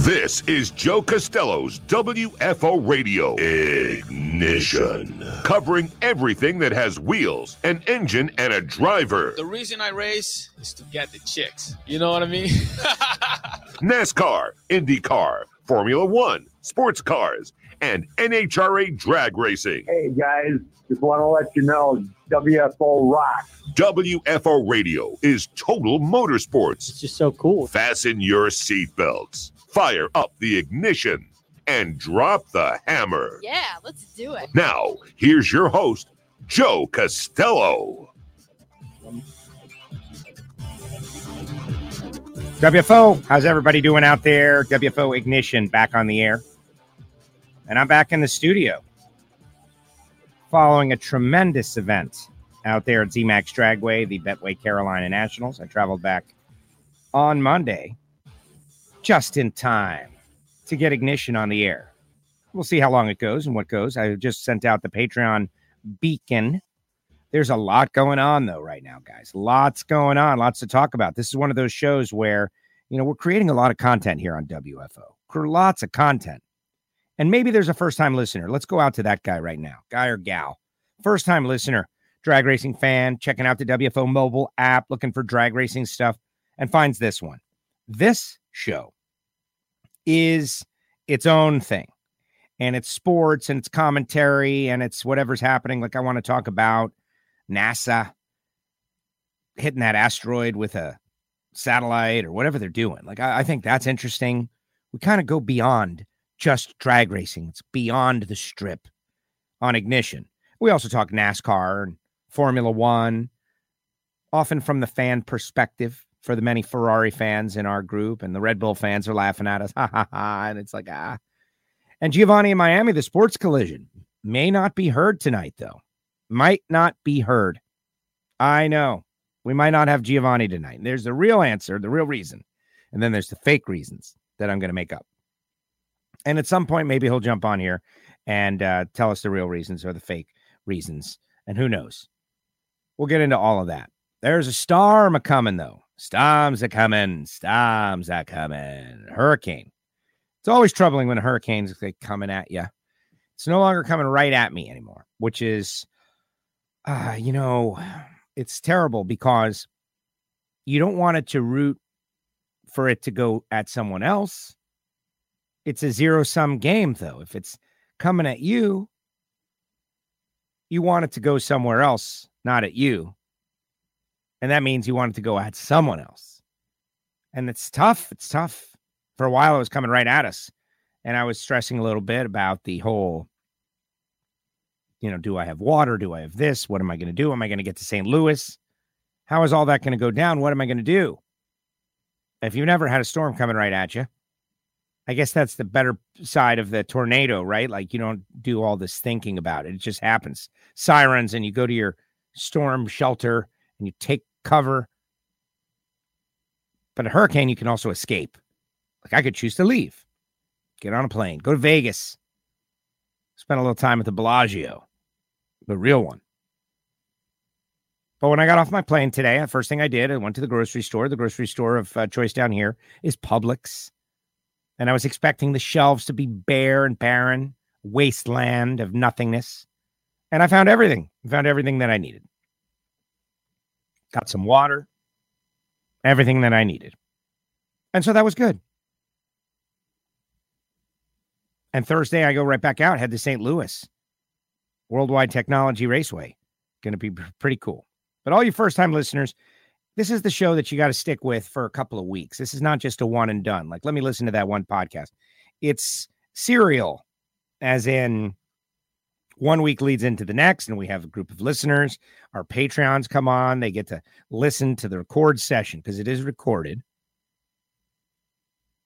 This is Joe Costello's WFO Radio Ignition, covering everything that has wheels, an engine, and a driver. The reason I race is to get the chicks. You know what I mean? NASCAR, IndyCar, Formula One, sports cars, and NHRA drag racing. Hey guys, just want to let you know WFO rocks. WFO Radio is total motorsports. It's just so cool. Fasten your seatbelts, fire up the ignition, and drop the hammer. Yeah, let's do it. Now, here's your host, Joe Costello. WFO, how's everybody doing out there? WFO Ignition back on the air. And I'm back in the studio following a tremendous event out there at ZMAX Dragway, the Betway Carolina Nationals. I traveled back on Monday just in time to get Ignition on the air. We'll see how long it goes and what goes. I just sent out the Patreon beacon. There's a lot going on, though, right now, guys. Lots going on, lots to talk about. This is one of those shows where, you know, we're creating a lot of content here on WFO. Lots of content. And maybe there's a first time listener. Let's go out to that guy right now, guy or gal. First time listener, drag racing fan, checking out the WFO mobile app, looking for drag racing stuff, and finds this one. This show is its own thing. And it's sports and it's commentary and it's whatever's happening. Like I want to talk about NASA hitting that asteroid with a satellite or whatever they're doing. Like I, I think that's interesting. We kind of go beyond just drag racing. It's beyond the strip on ignition. We also talk NASCAR and Formula One, often from the fan perspective for the many Ferrari fans in our group, and the Red Bull fans are laughing at us. Ha ha ha. And it's like, ah. And Giovanni in Miami, the sports collision may not be heard tonight, though. Might not be heard. I know. We might not have Giovanni tonight. There's the real answer, the real reason. And then there's the fake reasons that I'm going to make up. And at some point, maybe he'll jump on here and uh, tell us the real reasons or the fake reasons. And who knows? We'll get into all of that. There's a storm a coming, though. Storms are coming. Storms are coming. Hurricane. It's always troubling when a hurricanes are coming at you. It's no longer coming right at me anymore, which is, uh, you know, it's terrible because you don't want it to root for it to go at someone else. It's a zero sum game, though. If it's coming at you, you want it to go somewhere else, not at you. And that means you want it to go at someone else. And it's tough. It's tough. For a while, it was coming right at us. And I was stressing a little bit about the whole, you know, do I have water? Do I have this? What am I going to do? Am I going to get to St. Louis? How is all that going to go down? What am I going to do? If you've never had a storm coming right at you, I guess that's the better side of the tornado, right? Like you don't do all this thinking about it. It just happens. Sirens, and you go to your storm shelter and you take cover. But a hurricane, you can also escape. Like I could choose to leave, get on a plane, go to Vegas, spend a little time at the Bellagio, the real one. But when I got off my plane today, the first thing I did, I went to the grocery store. The grocery store of uh, choice down here is Publix. And I was expecting the shelves to be bare and barren, wasteland of nothingness. And I found everything. I found everything that I needed. Got some water, everything that I needed. And so that was good. And Thursday, I go right back out, head to St. Louis, Worldwide Technology Raceway. Going to be pretty cool. But all you first time listeners, this is the show that you got to stick with for a couple of weeks. This is not just a one and done. Like, let me listen to that one podcast. It's serial, as in one week leads into the next, and we have a group of listeners. Our Patreons come on, they get to listen to the record session because it is recorded.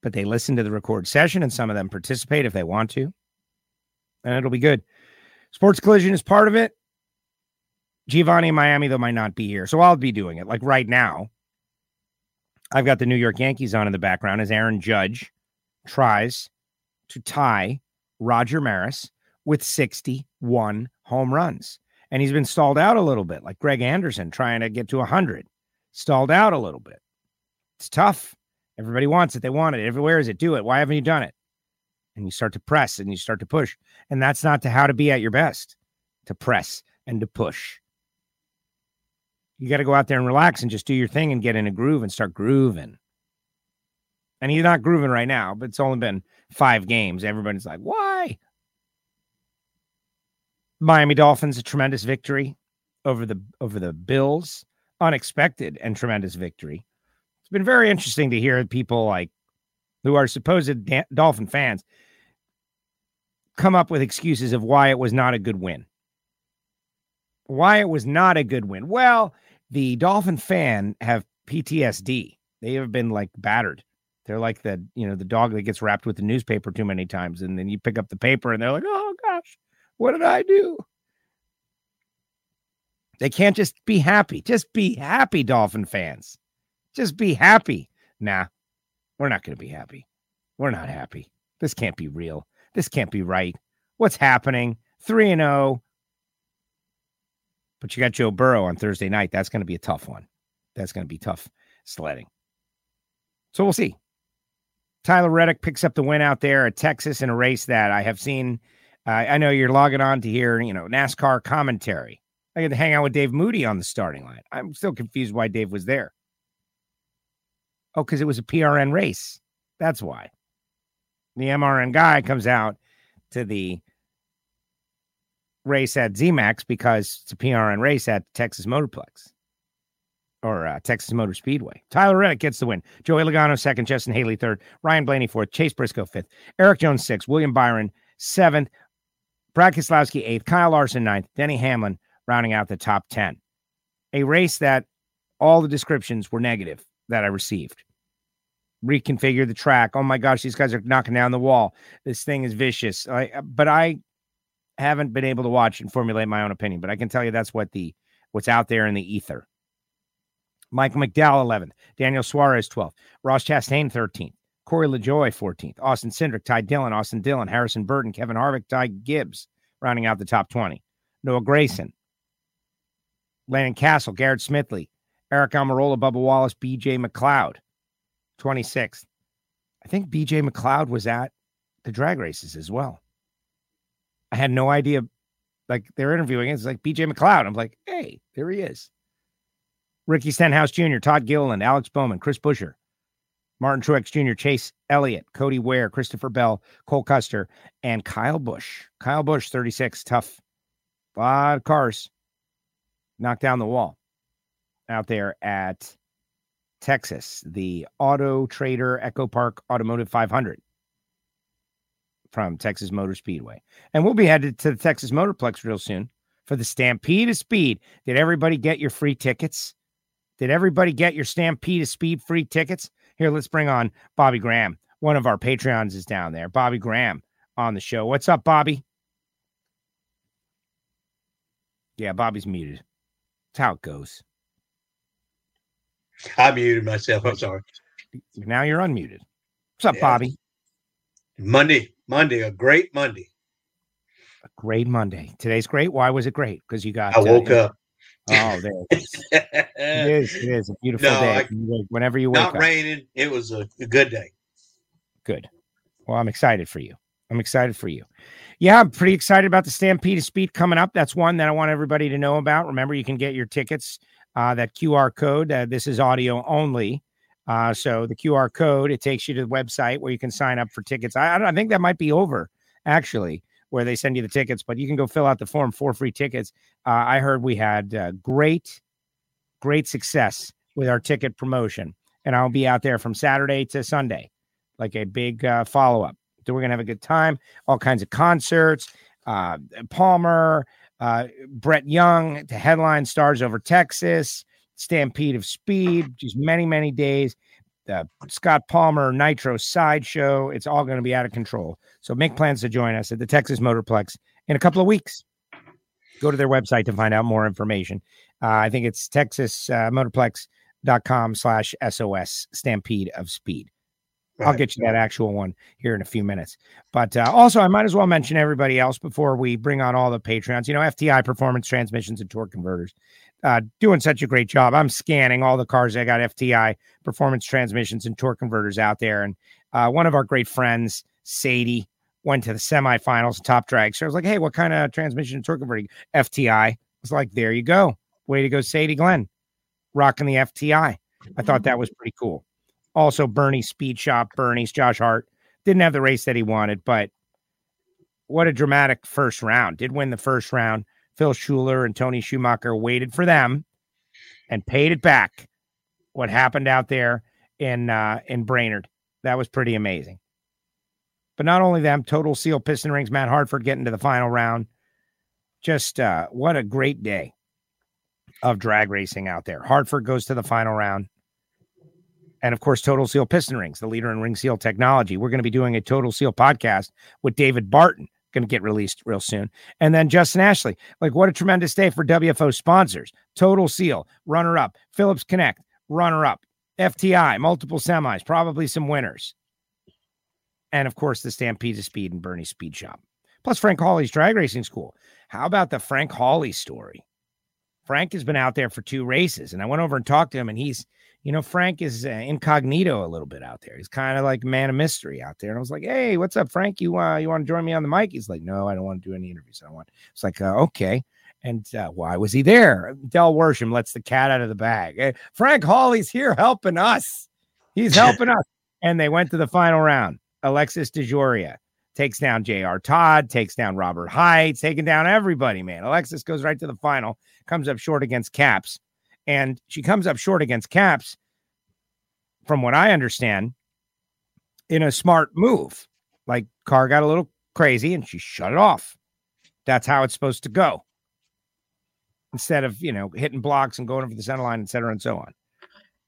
But they listen to the record session, and some of them participate if they want to, and it'll be good. Sports Collision is part of it. Giovanni in Miami, though, might not be here. So I'll be doing it. Like right now, I've got the New York Yankees on in the background as Aaron Judge tries to tie Roger Maris with 61 home runs. And he's been stalled out a little bit, like Greg Anderson trying to get to 100, stalled out a little bit. It's tough. Everybody wants it. They want it. Everywhere is it. Do it. Why haven't you done it? And you start to press and you start to push. And that's not to how to be at your best, to press and to push. You got to go out there and relax and just do your thing and get in a groove and start grooving. And he's not grooving right now, but it's only been five games. Everybody's like, why? Miami Dolphins, a tremendous victory over the over the Bills. Unexpected and tremendous victory. It's been very interesting to hear people like who are supposed Dolphin fans come up with excuses of why it was not a good win. Why it was not a good win. Well, the Dolphin fan have PTSD. They have been like battered. They're like the, you know, the dog that gets wrapped with the newspaper too many times. And then you pick up the paper and they're like, oh gosh, what did I do? They can't just be happy. Just be happy, Dolphin fans. Just be happy. Nah, we're not going to be happy. We're not happy. This can't be real. This can't be right. What's happening? 3 and 0. But you got Joe Burrow on Thursday night. That's going to be a tough one. That's going to be tough sledding. So we'll see. Tyler Reddick picks up the win out there at Texas in a race that I have seen. Uh, I know you're logging on to hear, you know, NASCAR commentary. I get to hang out with Dave Moody on the starting line. I'm still confused why Dave was there. Oh, because it was a PRN race. That's why. The MRN guy comes out to the race at ZMAX because it's a PRN race at Texas Motorplex or uh, Texas Motor Speedway. Tyler Reddick gets the win. Joey Logano second, Justin Haley third, Ryan Blaney fourth, Chase Briscoe fifth, Erik Jones sixth, William Byron seventh, Brad Keselowski eighth, Kyle Larson ninth, Denny Hamlin rounding out the top 10. A race that all the descriptions were negative that I received. Reconfigure the track. Oh my gosh, these guys are knocking down the wall. This thing is vicious. I, uh, but I haven't been able to watch and formulate my own opinion, but I can tell you that's what the what's out there in the ether. Michael McDowell 11th, Daniel Suarez 12th, Ross Chastain 13th, Corey LaJoie 14th, Austin Cindric, Ty Dillon, Austin Dillon, Harrison Burton, Kevin Harvick, Ty Gibbs, rounding out the top 20. Noah Gragson, Landon Cassill, Garrett Smithley, Aric Almirola, Bubba Wallace, BJ McLeod, 26th. I think BJ McLeod was at the drag races as well. I had no idea. Like they're interviewing, it's like BJ McLeod. I'm like, hey, there he is. Ricky Stenhouse Jr., Todd Gilliland, Alex Bowman, Chris Buescher, Martin Truex Jr., Chase Elliott, Cody Ware, Christopher Bell, Cole Custer, and Kyle Busch. Kyle Busch, 36, tough. A lot of cars knocked down the wall out there at Texas, the Auto Trader Echo Park Automotive 500 from Texas Motor Speedway. And we'll be headed to the Texas Motorplex real soon for the Stampede of Speed. Did everybody get your free tickets? Did everybody get your Stampede of Speed free tickets? Here, let's bring on Bobby Graham. One of our Patreons is down there. Bobby Graham on the show. What's up, Bobby? Yeah, Bobby's muted. That's how it goes. I muted myself. I'm sorry. Now you're unmuted. What's up, yeah. Bobby? Monday, Monday, a great Monday. A great Monday. Today's great. Why was it great? Because you got. I woke uh, up. Oh, there it is. it is. It is a beautiful no, day. I, Whenever you wake not up. raining. It was a, a good day. Good. Well, I'm excited for you. I'm excited for you. Yeah, I'm pretty excited about the Stampede of Speed coming up. That's one that I want everybody to know about. Remember, you can get your tickets. Uh, that QR code. Uh, this is audio only. Uh, so the QR code it takes you to the website where you can sign up for tickets. I, I think that might be over actually, where they send you the tickets, but you can go fill out the form for free tickets. Uh, I heard we had uh, great, great success with our ticket promotion, and I'll be out there from Saturday to Sunday, like a big uh, follow up. So we're gonna have a good time. All kinds of concerts. Uh, Palmer, uh, Brett Young, the headline stars over Texas, Stampede of Speed, just many many days. The Scott Palmer Nitro sideshow. It's all going to be out of control. So make plans to join us at the Texas Motorplex in a couple of weeks. Go to their website to find out more information. Uh, I think it's Texas uh, Motorplex.com slash SOS Stampede of Speed. Right. I'll get you that actual one here in a few minutes. But uh, also, I might as well mention everybody else before we bring on all the Patreons. You know, FTI Performance Transmissions and Torque Converters. Uh, doing such a great job. I'm scanning all the cars. I got FTI performance transmissions and torque converters out there. And uh, one of our great friends, Sadie, went to the semifinals, top drag. So I was like, hey, what kind of transmission and torque converting? FTI. I was like, there you go. Way to go, Sadie Glenn, rocking the FTI. I thought that was pretty cool. Also, Bernie's Speed Shop, Bernie's Josh Hart didn't have the race that he wanted, but what a dramatic first round. Did win the first round. Phil Schuler and Tony Schumacher waited for them and paid it back. What happened out there in uh, in Brainerd? That was pretty amazing. But not only them, Total Seal Piston Rings, Matt Hartford getting to the final round. Just uh, what a great day of drag racing out there. Hartford goes to the final round. And of course, Total Seal Piston Rings, the leader in ring seal technology. We're going to be doing a Total Seal podcast with David Barton, going to get released real soon. And then Justin Ashley. Like, what a tremendous day for WFO sponsors. Total Seal, runner up. Phillips Connect, runner up. FTI, multiple semis, probably some winners. And of course, the Stampede of Speed and Bernie Speed Shop. Plus, Frank Hawley's drag racing school. How about the Frank Hawley story? Frank has been out there for two races, and I went over and talked to him, and he's, you know, Frank is uh, incognito a little bit out there. He's kind of like man of mystery out there. And I was like, "Hey, what's up, Frank? You uh, you want to join me on the mic?" He's like, "No, I don't want to do any interviews. I don't want." It's like, uh, okay. And uh, why was he there? Del Worsham lets the cat out of the bag. Hey, Frank Hawley's here helping us. He's helping us. And they went to the final round. Alexis DeJoria takes down J.R. Todd, takes down Robert Hight, taking down everybody, man. Alexis goes right to the final, comes up short against Capps. And she comes up short against Capps, from what I understand, in a smart move. Like, car got a little crazy and she shut it off. That's how it's supposed to go. Instead of, you know, hitting blocks and going over the center line, et cetera, and so on.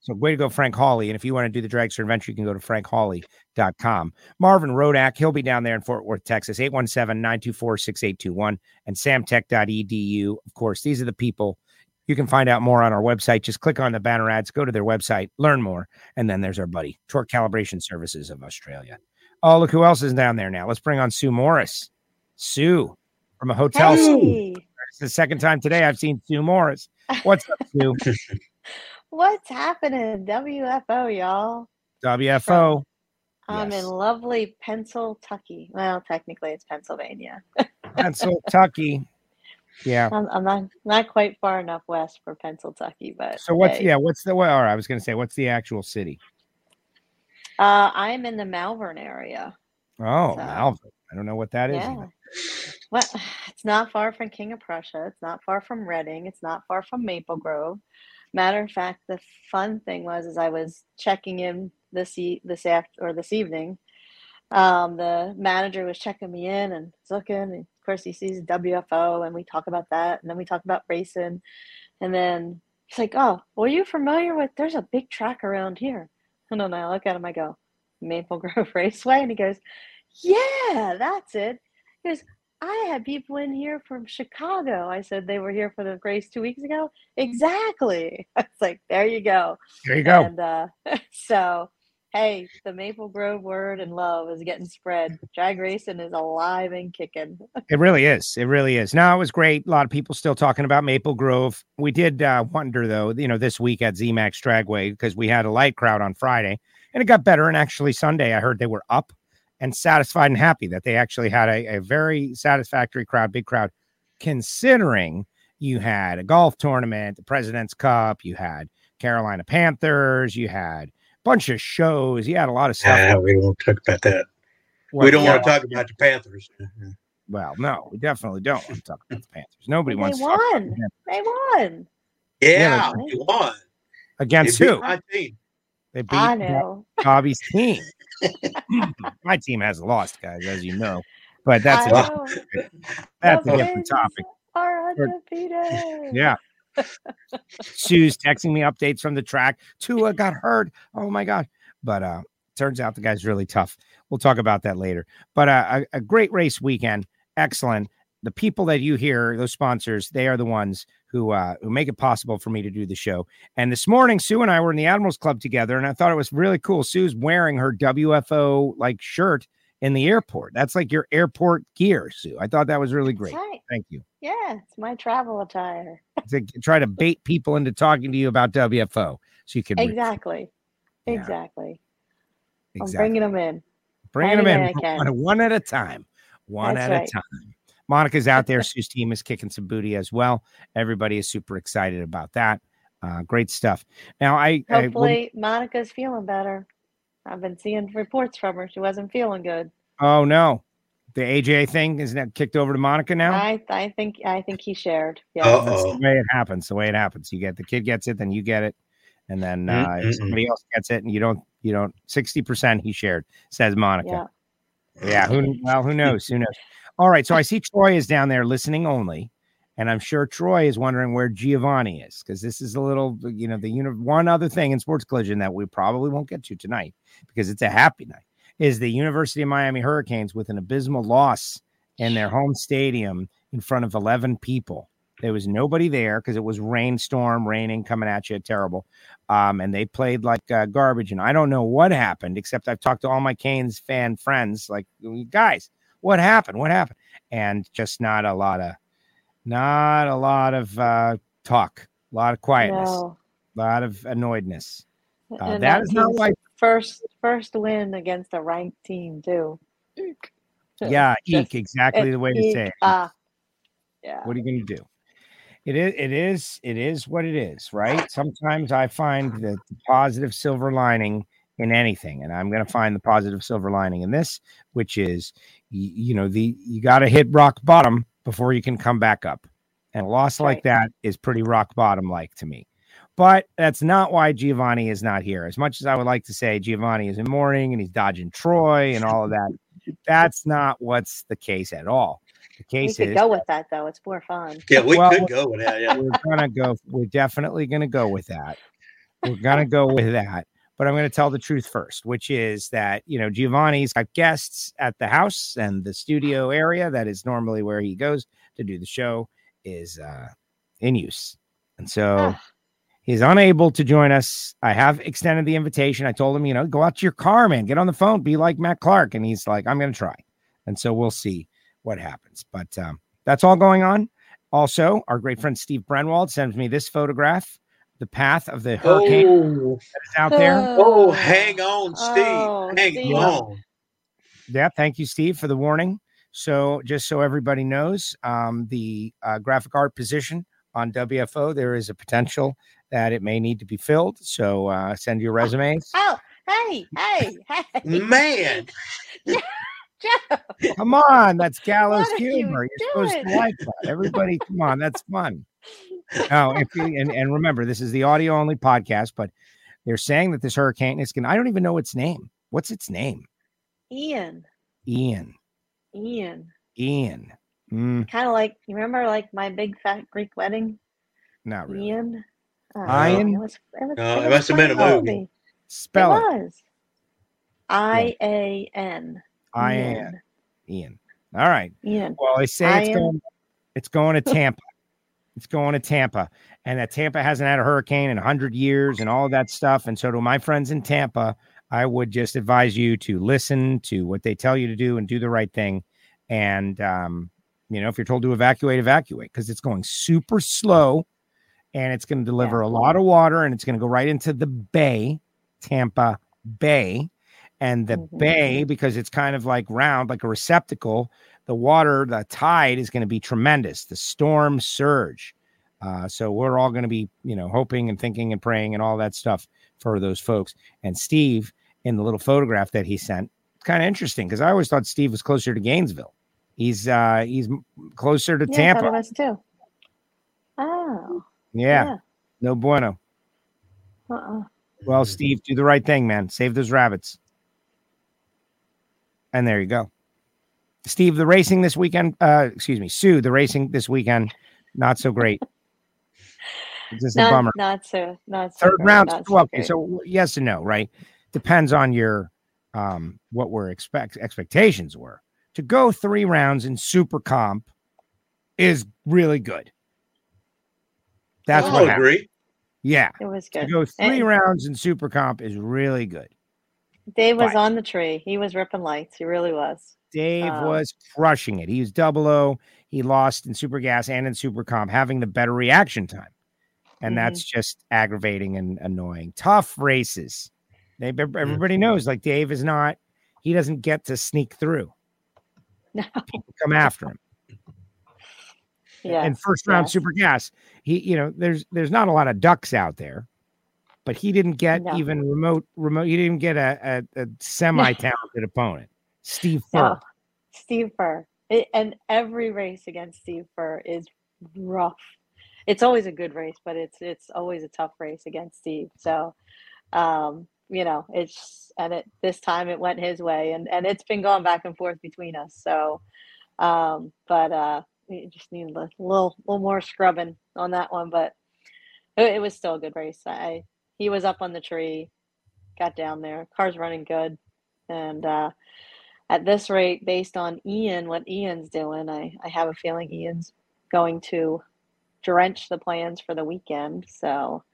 So way to go, Frank Hawley. And if you want to do the Dragster Adventure, you can go to frankhawley.com. Marvin Rodak, he'll be down there in Fort Worth, Texas, 817-924-6821 and samtech.edu. Of course, these are the people you can find out more on our website. Just click on the banner ads, go to their website, learn more. And then there's our buddy, Torque Calibration Services of Australia. Oh, look who else is down there now. Let's bring on Sue Morris. Sue from a hotel. Hey, It's the second time today I've seen Sue Morris. What's up, Sue? what's happening? WFO, y'all. WFO. I'm Yes. in lovely Pennsylvania. Well, technically it's Pennsylvania. Pennsylvania. Yeah. I'm, I'm not not quite far enough west for Pennsylvania, but So what's hey. yeah? What's the well? I was going to say what's the actual city? Uh, I'm in the Malvern area. Oh, So- Malvern. I don't know what that is. yeah. Well, it's not far from King of Prussia. It's not far from Reading. It's not far from Maple Grove. Matter of fact, the fun thing was, is I was checking in this e- this after or this evening. Um, the manager was checking me in and looking, and of course he sees WFO, and we talk about that, and then we talk about racing, and then he's like, "Oh, well, are you familiar with? There's a big track around here." And then I look at him, I go, "Maple Grove Raceway," and he goes, "Yeah, that's it." He goes, I had people in here from Chicago. I said they were here for the race two weeks ago. Exactly. I was like, there you go. There you go. And uh, so, hey, the Maple Grove word and love is getting spread. Drag racing is alive and kicking. It really is. It really is. Now it was great. A lot of people still talking about Maple Grove. We did uh, wonder though, you know, this week at ZMAX Dragway because we had a light crowd on Friday and it got better. And actually Sunday, I heard they were up and satisfied and happy that they actually had a, a very satisfactory crowd, big crowd, considering you had a golf tournament, the President's Cup, you had Carolina Panthers, you had bunch of shows, you had a lot of stuff. Ah, we don't want to talk about that. Well, we don't yeah, want to talk about the Panthers. Well, no, we definitely don't want to talk about the Panthers. Nobody They wants to talk about won. the They won. Yeah, they- we won. against They beat who? My team. They beat I know. Bobby's team. My team has lost, guys, as you know. But that's a I different, know. that's The a different topic. Are undefeated. Yeah. Sue's texting me updates from the track. Tua got hurt. Oh my god! But uh, turns out the guy's really tough. We'll talk about that later. But uh, a, a great race weekend. Excellent. The people that you hear, those sponsors, they are the ones who uh, who make it possible for me to do the show. And this morning, Sue and I were in the Admirals Club together, and I thought it was really cool. Sue's wearing her WFO like shirt, in the airport. That's like your airport gear, Sue. I thought that was really great. right. Thank you. Yeah, it's my travel attire. To try to bait people into talking to you about WFO so you can Exactly. Yeah. Exactly. I'm bringing them in. Bringing them in one, one at a time. One That's at right. a time. Monica's out there. Sue's team is kicking some booty as well. Everybody is super excited about that. Uh, great stuff. Now, I, I Hopefully, Monica's feeling better. I've been seeing reports from her. She wasn't feeling good. oh no, the AJ thing is that kicked over to Monica now. I I think I think he shared. Yeah. Uh-oh. That's the way it happens. The way it happens. You get the kid gets it, then you get it, and then uh, Mm-mm-mm. somebody else gets it, and you don't. You don't. Sixty percent he shared. Says Monica. Yeah. Yeah. Who? Well, who knows? Who knows? All right. So I see Troy is down there listening only, and I'm sure Troy is wondering where Giovanni is because this is a little, you know, the uni- one other thing in sports collision that we probably won't get to tonight because it's a happy night is the University of Miami Hurricanes with an abysmal loss in their home stadium in front of 11 people. There was nobody there because it was rainstorm, raining, coming at you, terrible. Um, and they played like uh, garbage. And I don't know what happened, except I've talked to all my Canes fan friends, like guys, what happened? What happened? And just not a lot of, not a lot of uh, talk, a lot of quietness, No. a lot of annoyedness. Uh, And that is not team's why. first first win against a ranked team too. Yeah, Just- eek, exactly the way to say it. Ah, yeah. What are you going to do? It is, it is, it is what it is, right? Sometimes I find that the positive silver lining in anything, and I'm going to find the positive silver lining in this, which is, y- you know, the you got to hit rock bottom before you can come back up, and a loss like that is pretty rock bottom like to me. But that's not why Giovanni is not here. As much as I would like to say Giovanni is in mourning and he's dodging Troy and all of that, that's not what's the case at all. The case We case could is go with that though. It's more fun. Yeah, we Well- could go with that. Yeah. we're gonna go. We're definitely gonna go with that. We're gonna go with that. But I'm gonna tell the truth first, which is that you know Giovanni's got guests at the house and the studio area that is normally where he goes to do the show is uh, in use, and so Ah. he's unable to join us. I have extended the invitation. I told him, you know, go out to your car, man, get on the phone, be like Matt Clark, and he's like, I'm gonna try, and so we'll see what happens. But um, that's all going on. Also, our great friend Steve Brenwald sends me this photograph, the path of the hurricane Oh, that's out there. oh, hang on, Steve. Oh, hang Steve. on. Yeah, thank you, Steve, for the warning. So, just so everybody knows, um, the uh, graphic art position on WFO, there is a potential that it may need to be filled. So, uh, send your resumes. Oh, hey, hey, hey, Man, Joe. Come on, that's gallows What are you humor. You are supposed to like that. Everybody, come on, that's fun. No, if you, and, and remember, this is the audio only podcast, but they're saying that this hurricane is going to, I don't even know its name. What's its name? Ian, Ian. Ian. Ian. Mm, Kind of like you remember, like my big fat Greek wedding. not really. Ian. Oh, Ian? It was, it was, No, it was must have been a fun movie. Spell it it. was. I A N. I N. Ian. All right. Ian. Well, they say it's Ian. going, it's going to Tampa. it's going to Tampa. And that Tampa hasn't had a hurricane in 100 years and all of that stuff. And so, to my friends in Tampa, I would just advise you to listen to what they tell you to do and do the right thing. And, um, you know, if you're told to evacuate, evacuate because it's going super slow and it's going to deliver a lot of water and it's going to go right into the bay, Tampa Bay. And the Mhm. bay, because it's kind of like round, like a receptacle, the water, the tide is going to be tremendous. The storm surge. Uh, so we're all going to be, you know, hoping and thinking and praying and all that stuff for those folks. And Steve, in the little photograph that he sent, it's kind of interesting because I always thought Steve was closer to Gainesville. He's uh he's closer to Yeah, Tampa. was too. Oh. Yeah, no bueno. Uh-uh. Well, Steve, do the right thing, man. Save those rabbits. And there you go. Steve, the racing this weekend, uh, excuse me, Sue, the racing this weekend, not so great. It's just a Not, bummer. not so. Not so. Third great, round. not well, okay, great. so yes and no, right? Depends on your um what we're expect expectations were. To go three rounds in super comp is really good. That's I'll what happened. agree. Yeah. it was good. To good. go three And- rounds in super comp is really good. Dave was But- on the tree. He was ripping lights. He really was. Dave Um, was crushing it. He was double O. He lost in Super Gas and in Super Comp, having the better reaction time. And Mhm. that's just aggravating and annoying. Tough races. They, everybody knows like Dave is not, he doesn't get to sneak through. No. People come after him. Yeah. and first round yes. super gas he you know there's there's not a lot of ducks out there but he didn't get No. even remote remote he didn't get a, a, a semi-talented opponent steve Furr. No. Steve Furr. It, and every race against Steve Furr is rough. It's always a good race, but it's it's always a tough race against Steve. So, um, you know, it's and it this time it went his way, and and it's been going back and forth between us. So, um, but uh, we just need a little little more scrubbing on that one, but it, it was still a good race. I he was up on the tree, got down there, car's running good, and uh, at this rate, based on Ian, what Ian's doing, I, I have a feeling Ian's going to drench the plans for the weekend. So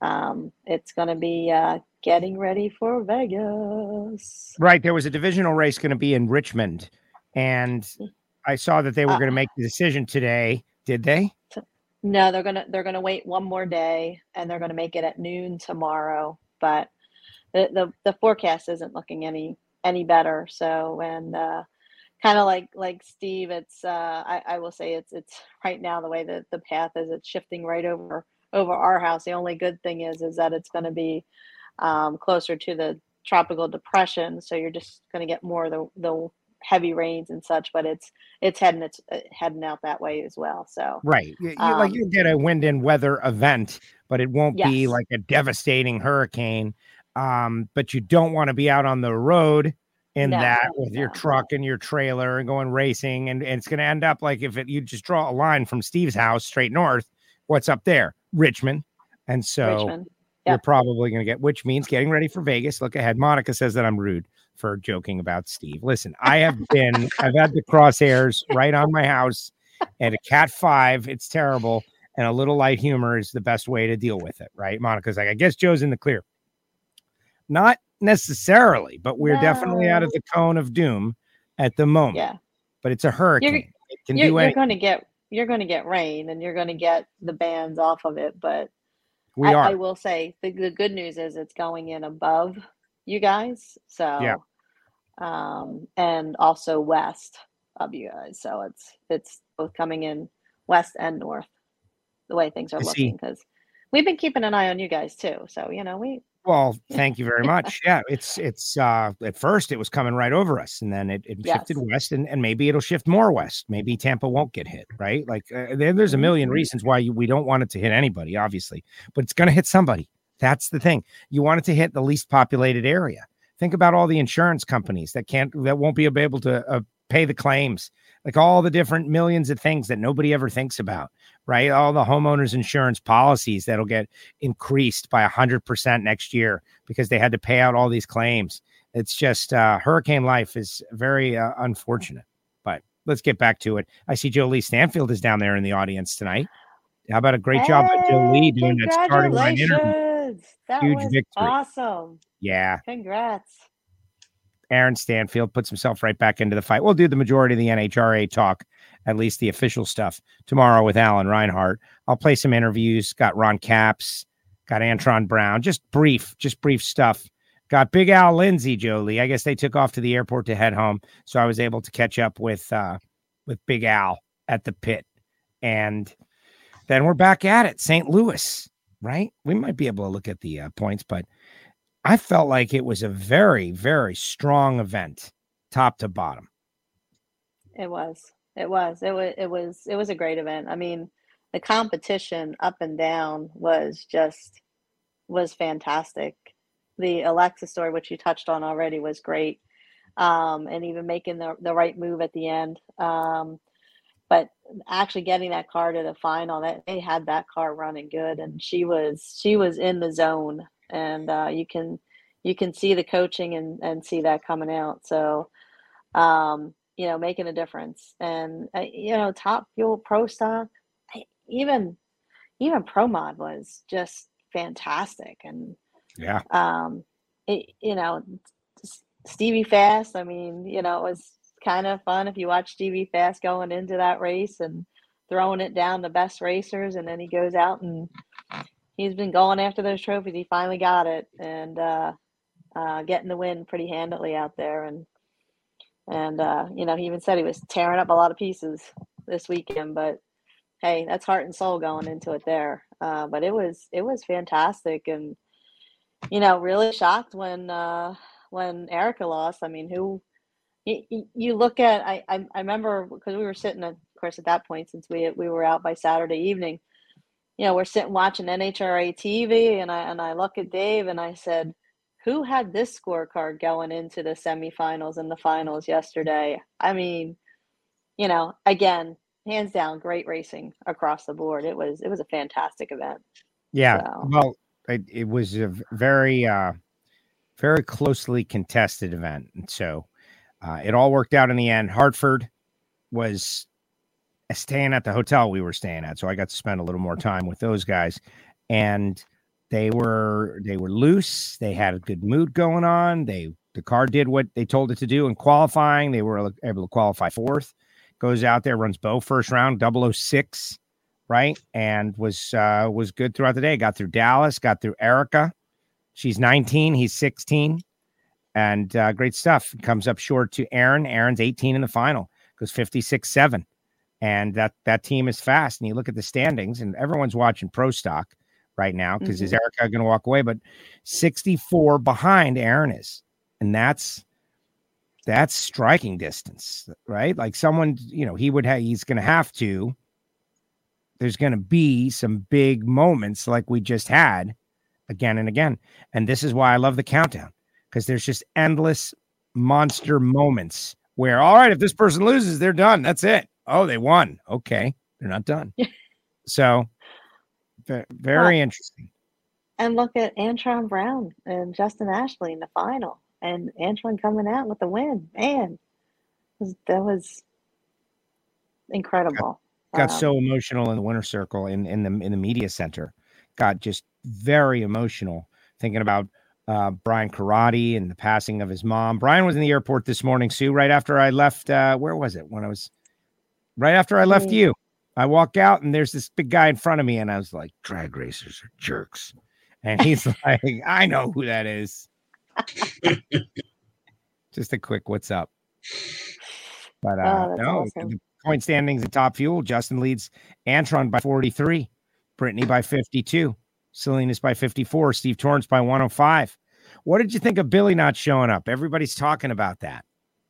um, it's going to be uh, getting ready for Vegas. right. There was a divisional race going to be in richmond and i saw that they were Uh, going to make the decision today. Did they No, they're gonna they're gonna wait one more day, and they're gonna make it at noon tomorrow. But the the, the forecast isn't looking any any better. So and uh, kind of like like Steve, it's uh, I I will say it's it's right now the way that the path is, it's shifting right over over our house. The only good thing is is that it's going to be um, closer to the tropical depression, so you're just going to get more the the heavy rains and such. But it's it's heading it's uh, heading out that way as well. So. right you, you- like Um, you'll get a wind and weather event but it won't be like a devastating hurricane um but you don't want to be out on the road in No, that with your truck and your trailer and going racing and, and it's going to end up like if it you just draw a line from steve's house straight north what's up there richmond and so Richmond. you're probably going to get which means getting ready for vegas look ahead monica says that i'm rude for joking about steve. Listen i have been i've had the crosshairs right on my house and a cat five it's terrible and a little light humor is the best way to deal with it right? Monica's like i guess joe's in the clear. Not necessarily but we're definitely out of the cone of doom at the moment. Yeah, but it's a hurricane. You're, do you're going to get you're going to get rain, and you're going to get the bands off of it. But we I, are. I will say the, the good news is it's going in above you guys. So um, and also west of you guys. So it's it's both coming in west and north. The way things are I looking, because we've been keeping an eye on you guys too. So you know we Well, thank you very much. Yeah, it's it's uh at first it was coming right over us and then it, it shifted Yes. west and, and maybe it'll shift more west. Maybe Tampa won't get hit, right? Like uh, there, there's a million Mhm. reasons why you, we don't want it to hit anybody, obviously, but it's going to hit somebody. That's the thing. You want it to hit the least populated area. Think about all the insurance companies that can't that won't be able to uh, pay the claims. Like all the different millions of things that nobody ever thinks about, right? All the homeowners insurance policies that'll get increased by 100% next year because they had to pay out all these claims. It's just uh, hurricane life is very uh, unfortunate. But let's get back to it. I see Jolie Stanfield is down there in the audience tonight. How about a great job by Jolie Hey, doing that starting line interview? Congratulations. That Huge was victory. awesome. Yeah, Congrats. Aaron Stanfield puts himself right back into the fight. We'll do the majority of the NHRA talk, at least the official stuff, tomorrow with Alan Reinhart. I'll play some interviews. Got Ron Capps, got Antron Brown, just brief, just brief stuff. Got Big Al Lindsay, Jolie. I guess they took off to the airport to head home, so I was able to catch up with uh, with Big Al at the pit, and then we're back at it. St. Louis, right? We might be able to look at the uh, points, but I felt like it was a very, very strong event, top to bottom. It was. It was. It was. It was. It was a great event. I mean, the competition up and down was just was fantastic. The Alexa story, which you touched on already, was great, um, and even making the the right move at the end. Um, but actually getting that car to the final, that they had that car running good, and she was she was in the zone, and uh, you can you can see the coaching and and see that coming out. So. Um, you know, making a difference. And uh, you know, Top Fuel Pro Stock, even even Pro Mod was just fantastic. And Yeah. um, it, you know, Stevie Fast. I mean, you know, it was kind of fun if you watch Stevie Fast going into that race and throwing it down the best racers, and then he goes out and he's been going after those trophies. He finally got it and uh, uh, getting the win pretty handily out there, and and uh, you know, he even said he was tearing up a lot of pieces this weekend, but hey, that's heart and soul going into it there. Uh, but it was it was fantastic, and you know, really shocked when uh, when Erica lost. I mean, who you, you- look at? I I, I remember because we were sitting, of course, at that point since we we were out by Saturday evening. You know, we're sitting watching NHRA TV, and I and I look at Dave, and I said, "Who had this scorecard going into the semifinals and the finals yesterday?" I mean, you know, again, hands down, great racing across the board. It was it was a fantastic event. Yeah. So- Well, it, it was a very, uh, very closely contested event. And so uh, it all worked out in the end. Hartford was staying at the hotel we were staying at. So I got to spend a little more time with those guys. And they were they were loose. They had a good mood going on. They the car did what they told it to do in qualifying. They were able to qualify fourth. Goes out there, runs Bo first round, 006 right? And was uh was good throughout the day. Got through Dallas, got through Erica. She's 19, he's 16. And uh, great stuff. Comes up short to Aaron. Aaron's 18 in the final, goes 56 7. And that that team is fast. And you look at the standings, and everyone's watching pro stock right now because is Erica going to walk away? But 64 behind Aaron is. And that's that's striking distance, right? Like someone, you know, he would have he's going to have to there's going to be some big moments like we just had again and again. And this is why I love the countdown because there's just endless monster moments where, all right, if this person loses, they're done. That's it. Oh, they won. Okay. They're not done. so, ve- very interesting. And look at Antron Brown and Justin Ashley in the final, and Antron coming out with the win. Man, that was incredible. got Um, so emotional in the winter circle in in the in the media center got just very emotional thinking about uh brian Corradi and the passing of his mom. Brian was in the airport this morning sue right after i left uh where was it? When i was right after i left Mm. you. I walk out and there's this big guy in front of me and i was like drag racers are jerks. And he's like i know who that is. Just a quick what's up? But uh Oh, no awesome. the point standings at top fuel. Justin leads antron by 43 brittany by 52 salinas by 54 steve Torrence by 105 what did you think of billy not showing up everybody's talking about that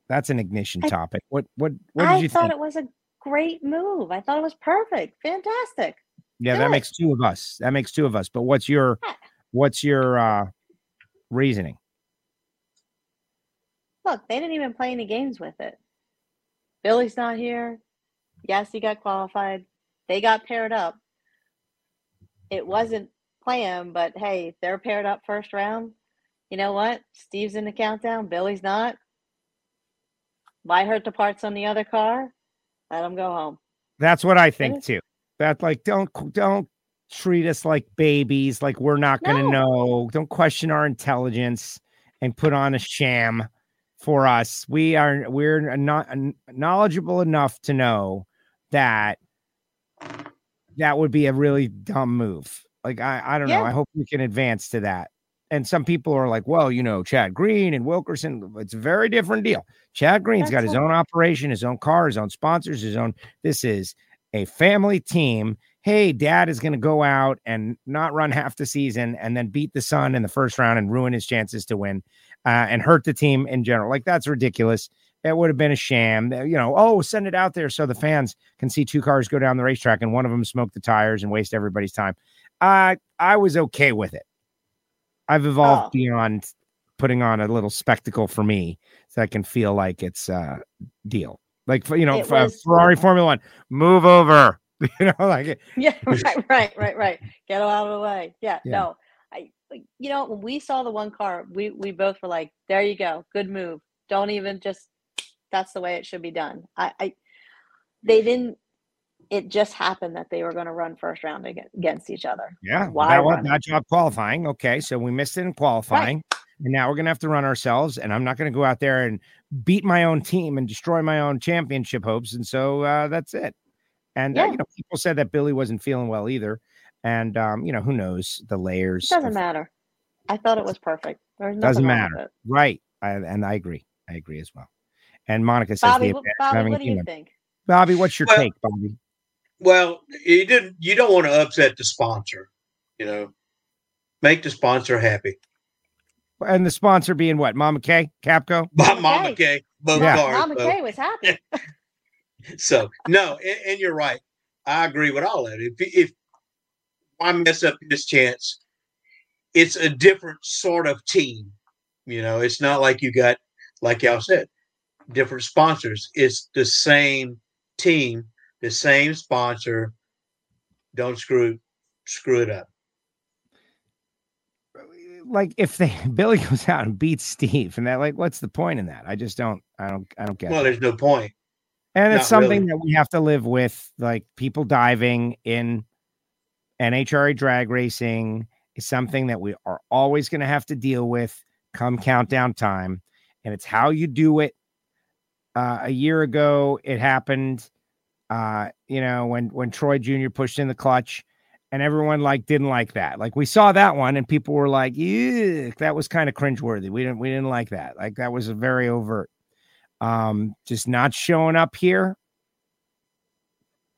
that's an ignition I- topic what what what did I you thought think it was a great move. I thought it was perfect, fantastic. yeah that makes two of us that makes two of us but what's your what's your uh reasoning Look, they didn't even play any games with it. Billy's not here. Yes, he got qualified. They got paired up. It wasn't planned, but hey, they're paired up first round. You know what? Steve's in the countdown. Billy's not. Why hurt the parts on the other car? Let them go home. That's what I think too. That like don't don't treat us like babies, like we're not going to No. know. Don't question our intelligence and put on a sham for us. We are we're not knowledgeable enough to know that that would be a really dumb move. Like I I don't know. I hope we can advance to that. And some people are like, well, you know, Chad Green and Wilkerson, it's a very different deal. Chad Green's got his own operation, his own car, his own sponsors, his own. This is a family team. Hey, dad is going to go out and not run half the season and then beat the son in the first round and ruin his chances to win uh, and hurt the team in general. Like, that's ridiculous. That would have been a sham. You know, oh, send it out there so the fans can see two cars go down the racetrack and one of them smoke the tires and waste everybody's time. I I was okay with it. I've evolved Oh. beyond putting on a little spectacle for me so I can feel like it's a deal. Like you know, for, was- Ferrari Formula One, move over. You know, like Yeah, right, right, right, right. Get out of the way. Yeah, Yeah. no. I you know, when we saw the one car, we we both were like, there you go. Good move. Don't even just that's the way it should be done. I, I they didn't it just happened that they were going to run first round against each other. yeah, Why that, was, run it? that job qualifying. Okay, so we missed it in qualifying. and now we're gonna have to run ourselves. And I'm not gonna go out there and beat my own team and destroy my own championship hopes. And so uh, that's it. And uh, you know, people said that Billy wasn't feeling well either. And um, you know, who knows the layers? It doesn't of- matter. I thought it was perfect. There's Doesn't nothing wrong with matter. it. Right. I, and I agree. I agree as well. And Monica says Bobby, the what, Bobby, what do you think? Bobby, what's your Well- take, Bobby? Well, you didn't. You don't want to upset the sponsor. You know, make the sponsor happy. And the sponsor being what? Mama K, Capco. Mama, Mama Mama K. K, both Yeah. cars. Mama so- Kay was happy. So no, and, and you're right. I agree with all that. If if I mess up this chance, it's a different sort of team. You know, it's not like you got, like y'all said, different sponsors. It's the same team, the same sponsor. Don't screw screw it up. Like if they Billy goes out and beats Steve, and that like, what's the point in that? I just don't. I don't. I don't get. Well, it. there's no point. And it's something really. that we have to live with, like people diving in NHRA drag racing is something that we are always going to have to deal with come countdown time. And it's how you do it. Uh, a year ago, it happened, uh, you know, when, when Troy Jr. pushed in the clutch and everyone like didn't like that. Like we saw that one and people were like, yeah, that was kind of cringeworthy. We didn't, we didn't like that. Like that was a very overt um just not showing up here